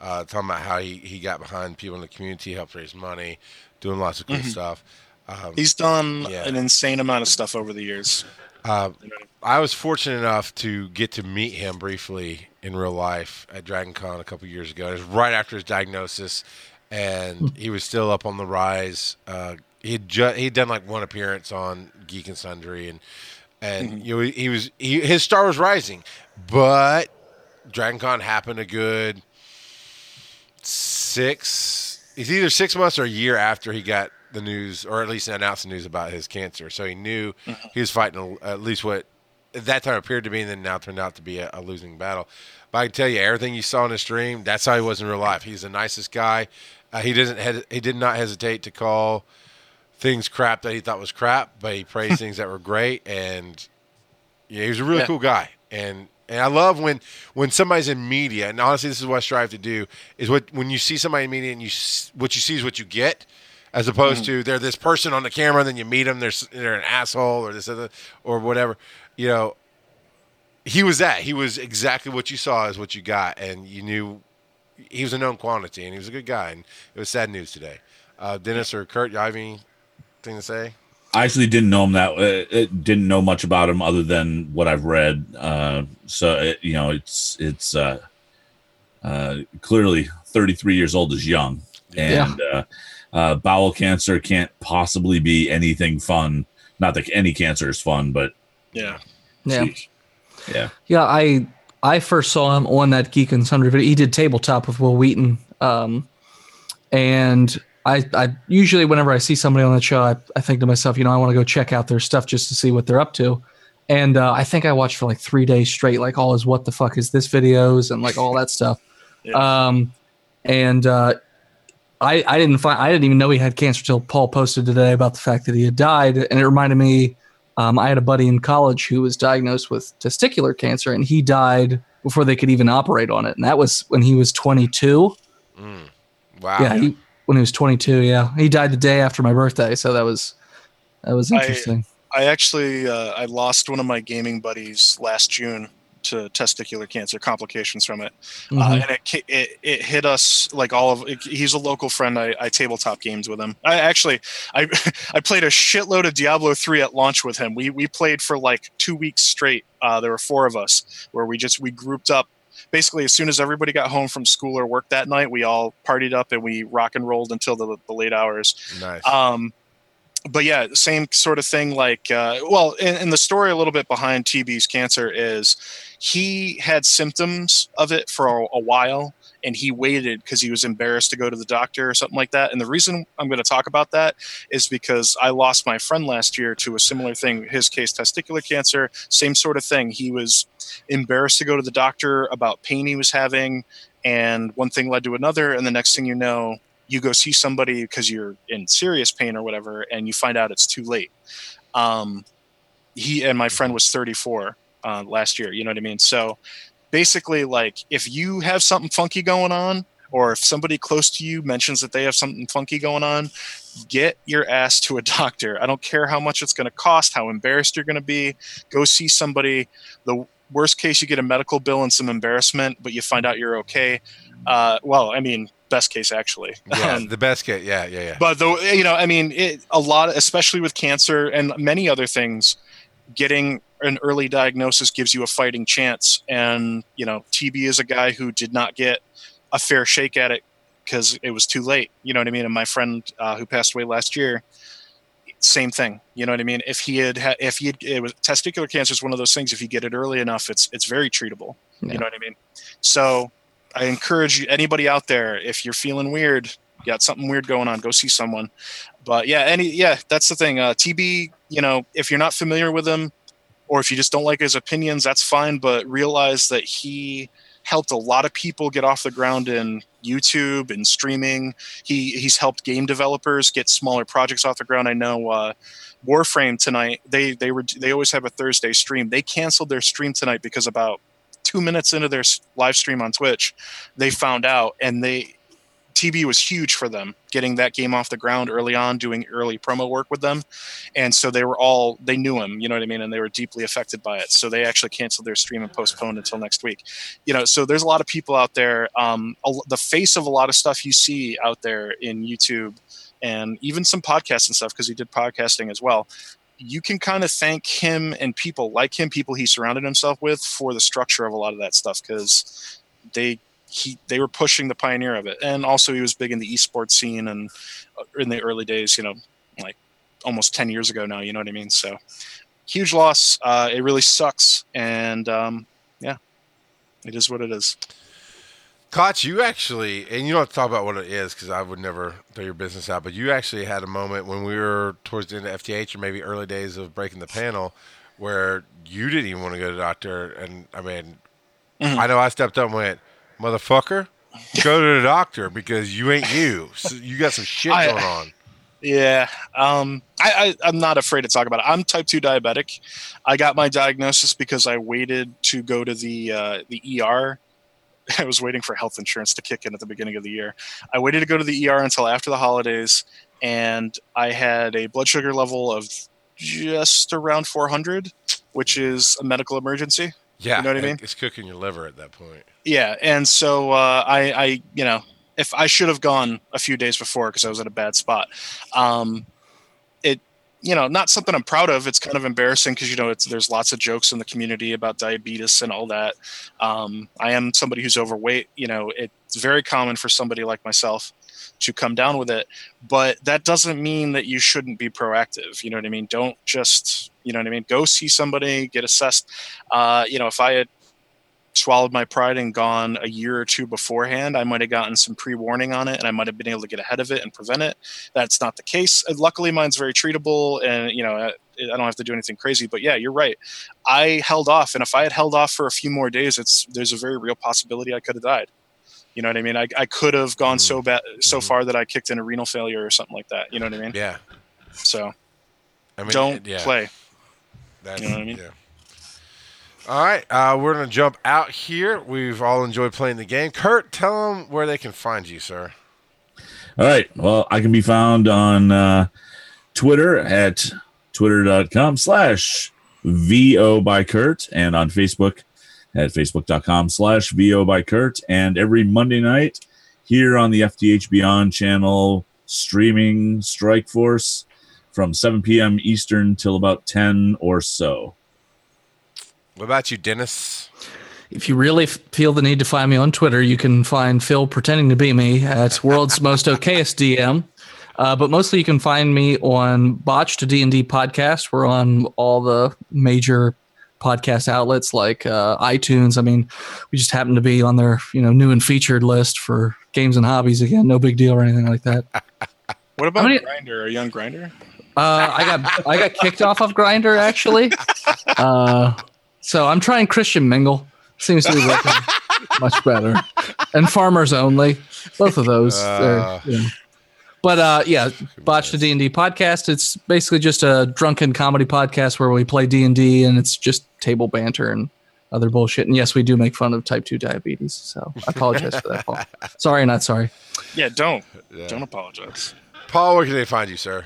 uh, talking about how he, he got behind people in the community, helped raise money, doing lots of cool Mhm. stuff. Um, he's done Yeah. an insane amount of stuff over the years uh, I was fortunate enough to get to meet him briefly in real life at Dragon Con a couple years ago. It was right after his diagnosis, and he was still up on the rise. Uh, he'd ju- he'd done like one appearance on Geek and Sundry, and and you know he, he was he, his star was rising, but Dragon Con happened a good six. It's either six months or a year after he got the news, or at least announced the news about his cancer. So he knew he was fighting at least what at that time appeared to be, and then now turned out to be a, a losing battle. But I can tell you, everything you saw in the stream, that's how he was in real life. He's the nicest guy. Uh, he doesn't. Hed- he did not hesitate to call things crap that he thought was crap, but he praised things that were great. And yeah, he was a really Yeah. cool guy. And and I love when when somebody's in media. And honestly, this is what I strive to do: is what when you see somebody in media and you what you see is what you get, as opposed to they're this person on the camera, and then you meet them, they're they're an asshole or this other or whatever. You know, he was that. He was exactly what you saw is what you got, and you knew he was a known quantity, and he was a good guy. And it was sad news today. Uh, Dennis or Kurt, you have anything to say? I actually didn't know him that. Uh, didn't know much about him other than what I've read. Uh, so it, you know, it's it's uh, uh, clearly 33 years old is young, and uh, uh, bowel cancer can't possibly be anything fun. Not that any cancer is fun, but yeah Yeah. sheesh. yeah, Yeah, I I first saw him on that Geek and Sundry video. He did tabletop with Wil Wheaton, um, and I I usually whenever I see somebody on that show, I, I think to myself, you know, I want to go check out their stuff just to see what they're up to. And uh, I think I watched for like three days straight, like all his "What the fuck is this?" videos and like all that stuff. Um, and uh, I I didn't find I didn't even know he had cancer till Paul posted today about the fact that he had died, and it reminded me. Um, I had a buddy in college who was diagnosed with testicular cancer, and he died before they could even operate on it. And that was when he was 22. Mm. Wow. Yeah, he, when he was 22. Yeah, he died the day after my birthday, so that was that was I- interesting. I actually uh, I lost one of my gaming buddies last June to testicular cancer complications from it, uh, Mhm. and it, it it hit us like all of. It, he's a local friend. I, I tabletop games with him. I actually I I played a shitload of Diablo three at launch with him. We we played for like two weeks straight. Uh, there were four of us where we just we grouped up. Basically, as soon as everybody got home from school or work that night, we all partied up and we rock and rolled until the, the late hours. Nice. Um, but yeah, same sort of thing. Like, uh, well, and, and the story a little bit behind TB's cancer is he had symptoms of it for a, a while, and he waited because he was embarrassed to go to the doctor or something like that. And the reason I'm going to talk about that is because I lost my friend last year to a similar thing. His case, testicular cancer, same sort of thing. He was embarrassed to go to the doctor about pain he was having, and one thing led to another, and the next thing you know, you go see somebody because you're in serious pain or whatever, and you find out it's too late. Um, he and my friend was 34 uh, last year. You know what I mean? So basically, like if you have something funky going on, or if somebody close to you mentions that they have something funky going on, get your ass to a doctor. I don't care how much it's going to cost, how embarrassed you're going to be. Go see somebody. The worst case, you get a medical bill and some embarrassment, but you find out you're okay. Uh, well, I mean, best case actually. yeah, Um, the best case. Yeah, yeah, yeah. but though you know i mean it, a lot especially with cancer and many other things getting an early diagnosis gives you a fighting chance and you know tb is a guy who did not get a fair shake at it because it was too late you know what i mean and my friend uh, who passed away last year same thing you know what i mean if he had ha- if he had it was testicular cancer is one of those things if you get it early enough it's it's very treatable Yeah. you know what i mean so i encourage you anybody out there if you're feeling weird got something weird going on go see someone. But yeah any yeah that's the thing. Uh, tb you know if you're not familiar with him or if you just don't like his opinions that's fine but realize that he helped a lot of people get off the ground in youtube and streaming. He he's helped game developers get smaller projects off the ground. I know uh, warframe tonight they they were they always have a thursday stream. They canceled their stream tonight because about two minutes into their live stream on twitch they found out and they TB was huge for them getting that game off the ground early on, doing early promo work with them. And so they were all, they knew him, you know what I mean? And they were deeply affected by it. So they actually canceled their stream and postponed until next week. You know, so there's a lot of people out there. Um, the face of a lot of stuff you see out there in YouTube and even some podcasts and stuff, because he did podcasting as well. You can kind of thank him and people like him, people he surrounded himself with, for the structure of a lot of that stuff because they he they were pushing the pioneer of it. And also he was big in the esports scene and uh, in the early days you know like almost 10 years ago now you know what i mean? So huge loss. Uh, it really sucks and um, yeah it is what it is Klotz, you actually, and you don't have to talk about what it is because I would never throw your business out, but you actually had a moment when we were towards the end of FTH or maybe early days of breaking the panel where you didn't even want to go to the doctor. And I mean, Mhm. I know I stepped up and went, motherfucker, go to the doctor because you ain't you. So you got some shit I- going on. Yeah, um, I, I, I'm not afraid to talk about it. I'm type two diabetic. I got my diagnosis because I waited to go to the uh, the ER. I was waiting for health insurance to kick in at the beginning of the year. I waited to go to the ER until after the holidays, and I had a blood sugar level of just around 400, which is a medical emergency. Yeah. You know what I mean? It's cooking your liver at that point. Yeah, and so uh, I, I, you know, if I should have gone a few days before because I was at a bad spot, um, you know, not something I'm proud of. It's kind of embarrassing because you know it's there's lots of jokes in the community about diabetes and all that. Um, I am somebody who's overweight. You know, it's very common for somebody like myself to come down with it, but that doesn't mean that you shouldn't be proactive. You know what I mean? Don't just, you know what I mean? Go see somebody, get assessed. Uh, you know, if I had swallowed my pride and gone a year or two beforehand, I might have gotten some pre warning on it and I might have been able to get ahead of it and prevent it. That's not the case. Uh, Luckily, mine's very treatable and, you know, I I don't have to do anything crazy. But yeah, you're right. I held off. And if I had held off for a few more days, it's there's a very real possibility I could have died. You know what I mean? I, I could have gone so bad, so Mhm. far that I kicked in a renal failure or something like that. You know what I mean? Yeah. So I mean, don't yeah, play. That's, You know what I mean? Yeah. All right, uh, we're gonna jump out here. We've all enjoyed playing the game. Kurt, tell them where they can find you, sir. All right. Well, I can be found on uh, Twitter at twitter.com slash VO by Kurt and on Facebook at facebook.com slash VO by Kurt. And every Monday night here on the FTH Beyond channel, streaming Strike Force from 7 p.m. Eastern till about 10 or so. What about you, Dennis? If you really f- feel the need to find me on Twitter, you can find Phil pretending to be me at World's Most Okayest DM. Uh, but mostly, you can find me on Botched D and D podcast. We're on all the major podcast outlets like uh, iTunes. I mean, we just happen to be on their you know new and featured list for games and hobbies. Again, no big deal or anything like that. What about How many- Grindr? A young Grindr? Uh, I got I got kicked off of Grindr actually. Uh, so I'm trying Christian Mingle. Seems to be working much better. And Farmers Only, both of those. they're, Uh. you know. But uh, yeah, Botch the D and D podcast. It's basically just a drunken comedy podcast where we play D and D, and it's just table banter and other bullshit. And yes, we do make fun of type two diabetes. So I apologize for that, Paul. Sorry, not sorry. Yeah, don't. Yeah. Don't apologize. Paul, where can they find you, sir?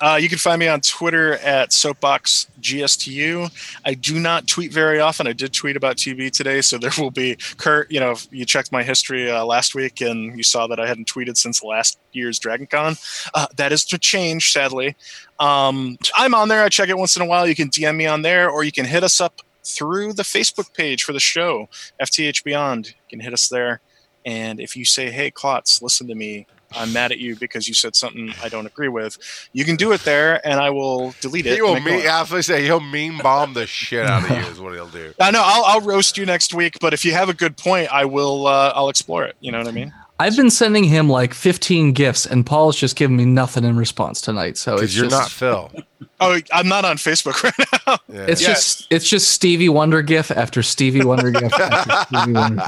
Uh, you can find me on Twitter at soapboxgstu. I do not tweet very often. I did tweet about TB today, so there will be Kurt. You know, you checked my history uh, last week and you saw that I hadn't tweeted since last year's DragonCon. Uh, that is to change, sadly. Um, I'm on there. I check it once in a while. You can DM me on there, or you can hit us up through the Facebook page for the show, FTH Beyond. You can hit us there. And if you say, "Hey, Klotz, listen to me," I'm mad at you because you said something I don't agree with. You can do it there, and I will delete it. He will and ignore mean, it. I was say he'll mean bomb the shit out of you. Is what he'll do. I know I'll, I'll roast you next week, but if you have a good point, I will. Uh, I'll explore it. You know what I mean? I've been sending him like 15 gifts, and Paul's just giving me nothing in response tonight. So it's you're just, not Phil. Oh, I'm not on Facebook right now. Yeah. It's Yeah. just it's just Stevie Wonder gif after Stevie Wonder gif after Stevie Wonder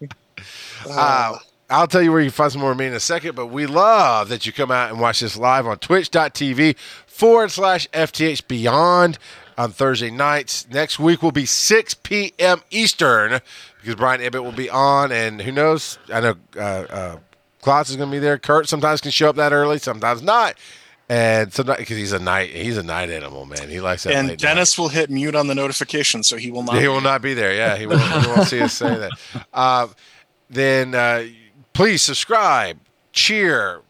gif. Uh, I'll tell you where you can find some more of me in a second, but we love that you come out and watch this live on twitch.tv forward slash FTH Beyond on Thursday nights. Next week will be 6 p.m. Eastern because Brian Ibbett will be on, and who knows? I know uh, uh, Klotz is going to be there. Kurt sometimes can show up that early, sometimes not. And sometimes because he's a night, he's a night animal, man. He likes that. and night. Dennis will hit mute on the notification, so he will not. He will not be there. Yeah, he won't, he won't see us say that. Uh, then uh, please subscribe, cheer,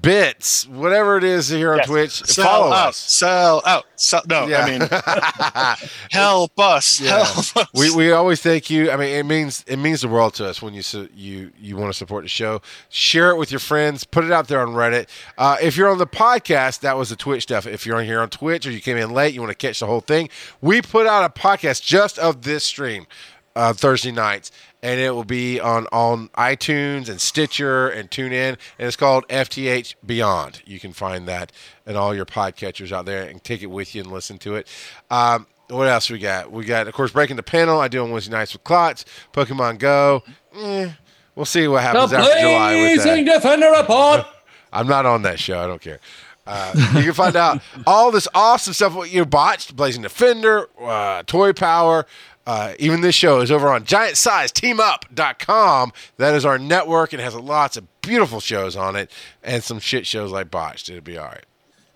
bits, whatever it is here on Yes. Twitch. Sell follow out, us. sell out. Sell, no, Yeah. I mean, help us, Yeah. help us. we, we always thank you. I mean, it means it means the world to us when you su- you you want to support the show. Share it with your friends. Put it out there on Reddit. Uh, if you're on the podcast, that was the Twitch stuff. If you're on here on Twitch or you came in late, you want to catch the whole thing. We put out a podcast just of this stream uh, Thursday nights, and it will be on on iTunes and Stitcher and TuneIn, and it's called FTH Beyond. You can find that and all your podcatchers out there and take it with you and listen to it. Um, what else we got? We got, of course, breaking the panel. I do on Wednesday nights with Klotz, Pokemon Go. Eh, we'll see what happens The after July with that. Defender report. I'm not on that show. I don't care. Uh, you can find out all this awesome stuff what you botched, Blazing Defender, uh, Toy Power. Uh, even this show is over on giantsizeteamup.com. That is our network and has lots of beautiful shows on it and some shit shows like botched. It'll be all right.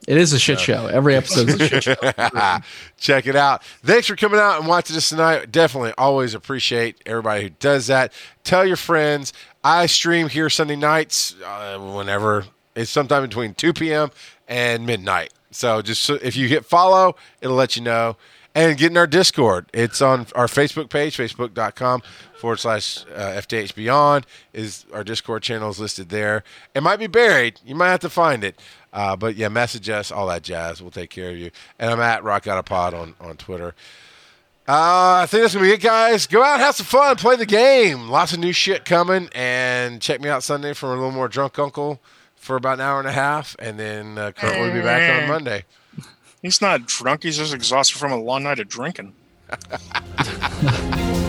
It is a shit show. Every episode is a shit show. Check it out. Thanks for coming out and watching us tonight. Definitely always appreciate everybody who does that. Tell your friends. I stream here Sunday nights uh, whenever it's sometime between 2 p.m. and midnight. So just so, if you hit follow, it'll let you know. And get in our Discord. It's on our Facebook page, facebook.com forward slash uh, FTH Beyond is our Discord channel is listed there. It might be buried. You might have to find it. Uh, but yeah, message us, all that jazz. We'll take care of you. And I'm at Rock Out a Pod on, on Twitter. Uh, I think that's gonna be it, guys. Go out, have some fun, play the game. Lots of new shit coming, and check me out Sunday for a little more drunk uncle for about an hour and a half, and then uh, Kurt will be back on Monday. He's not drunk. He's just exhausted from a long night of drinking.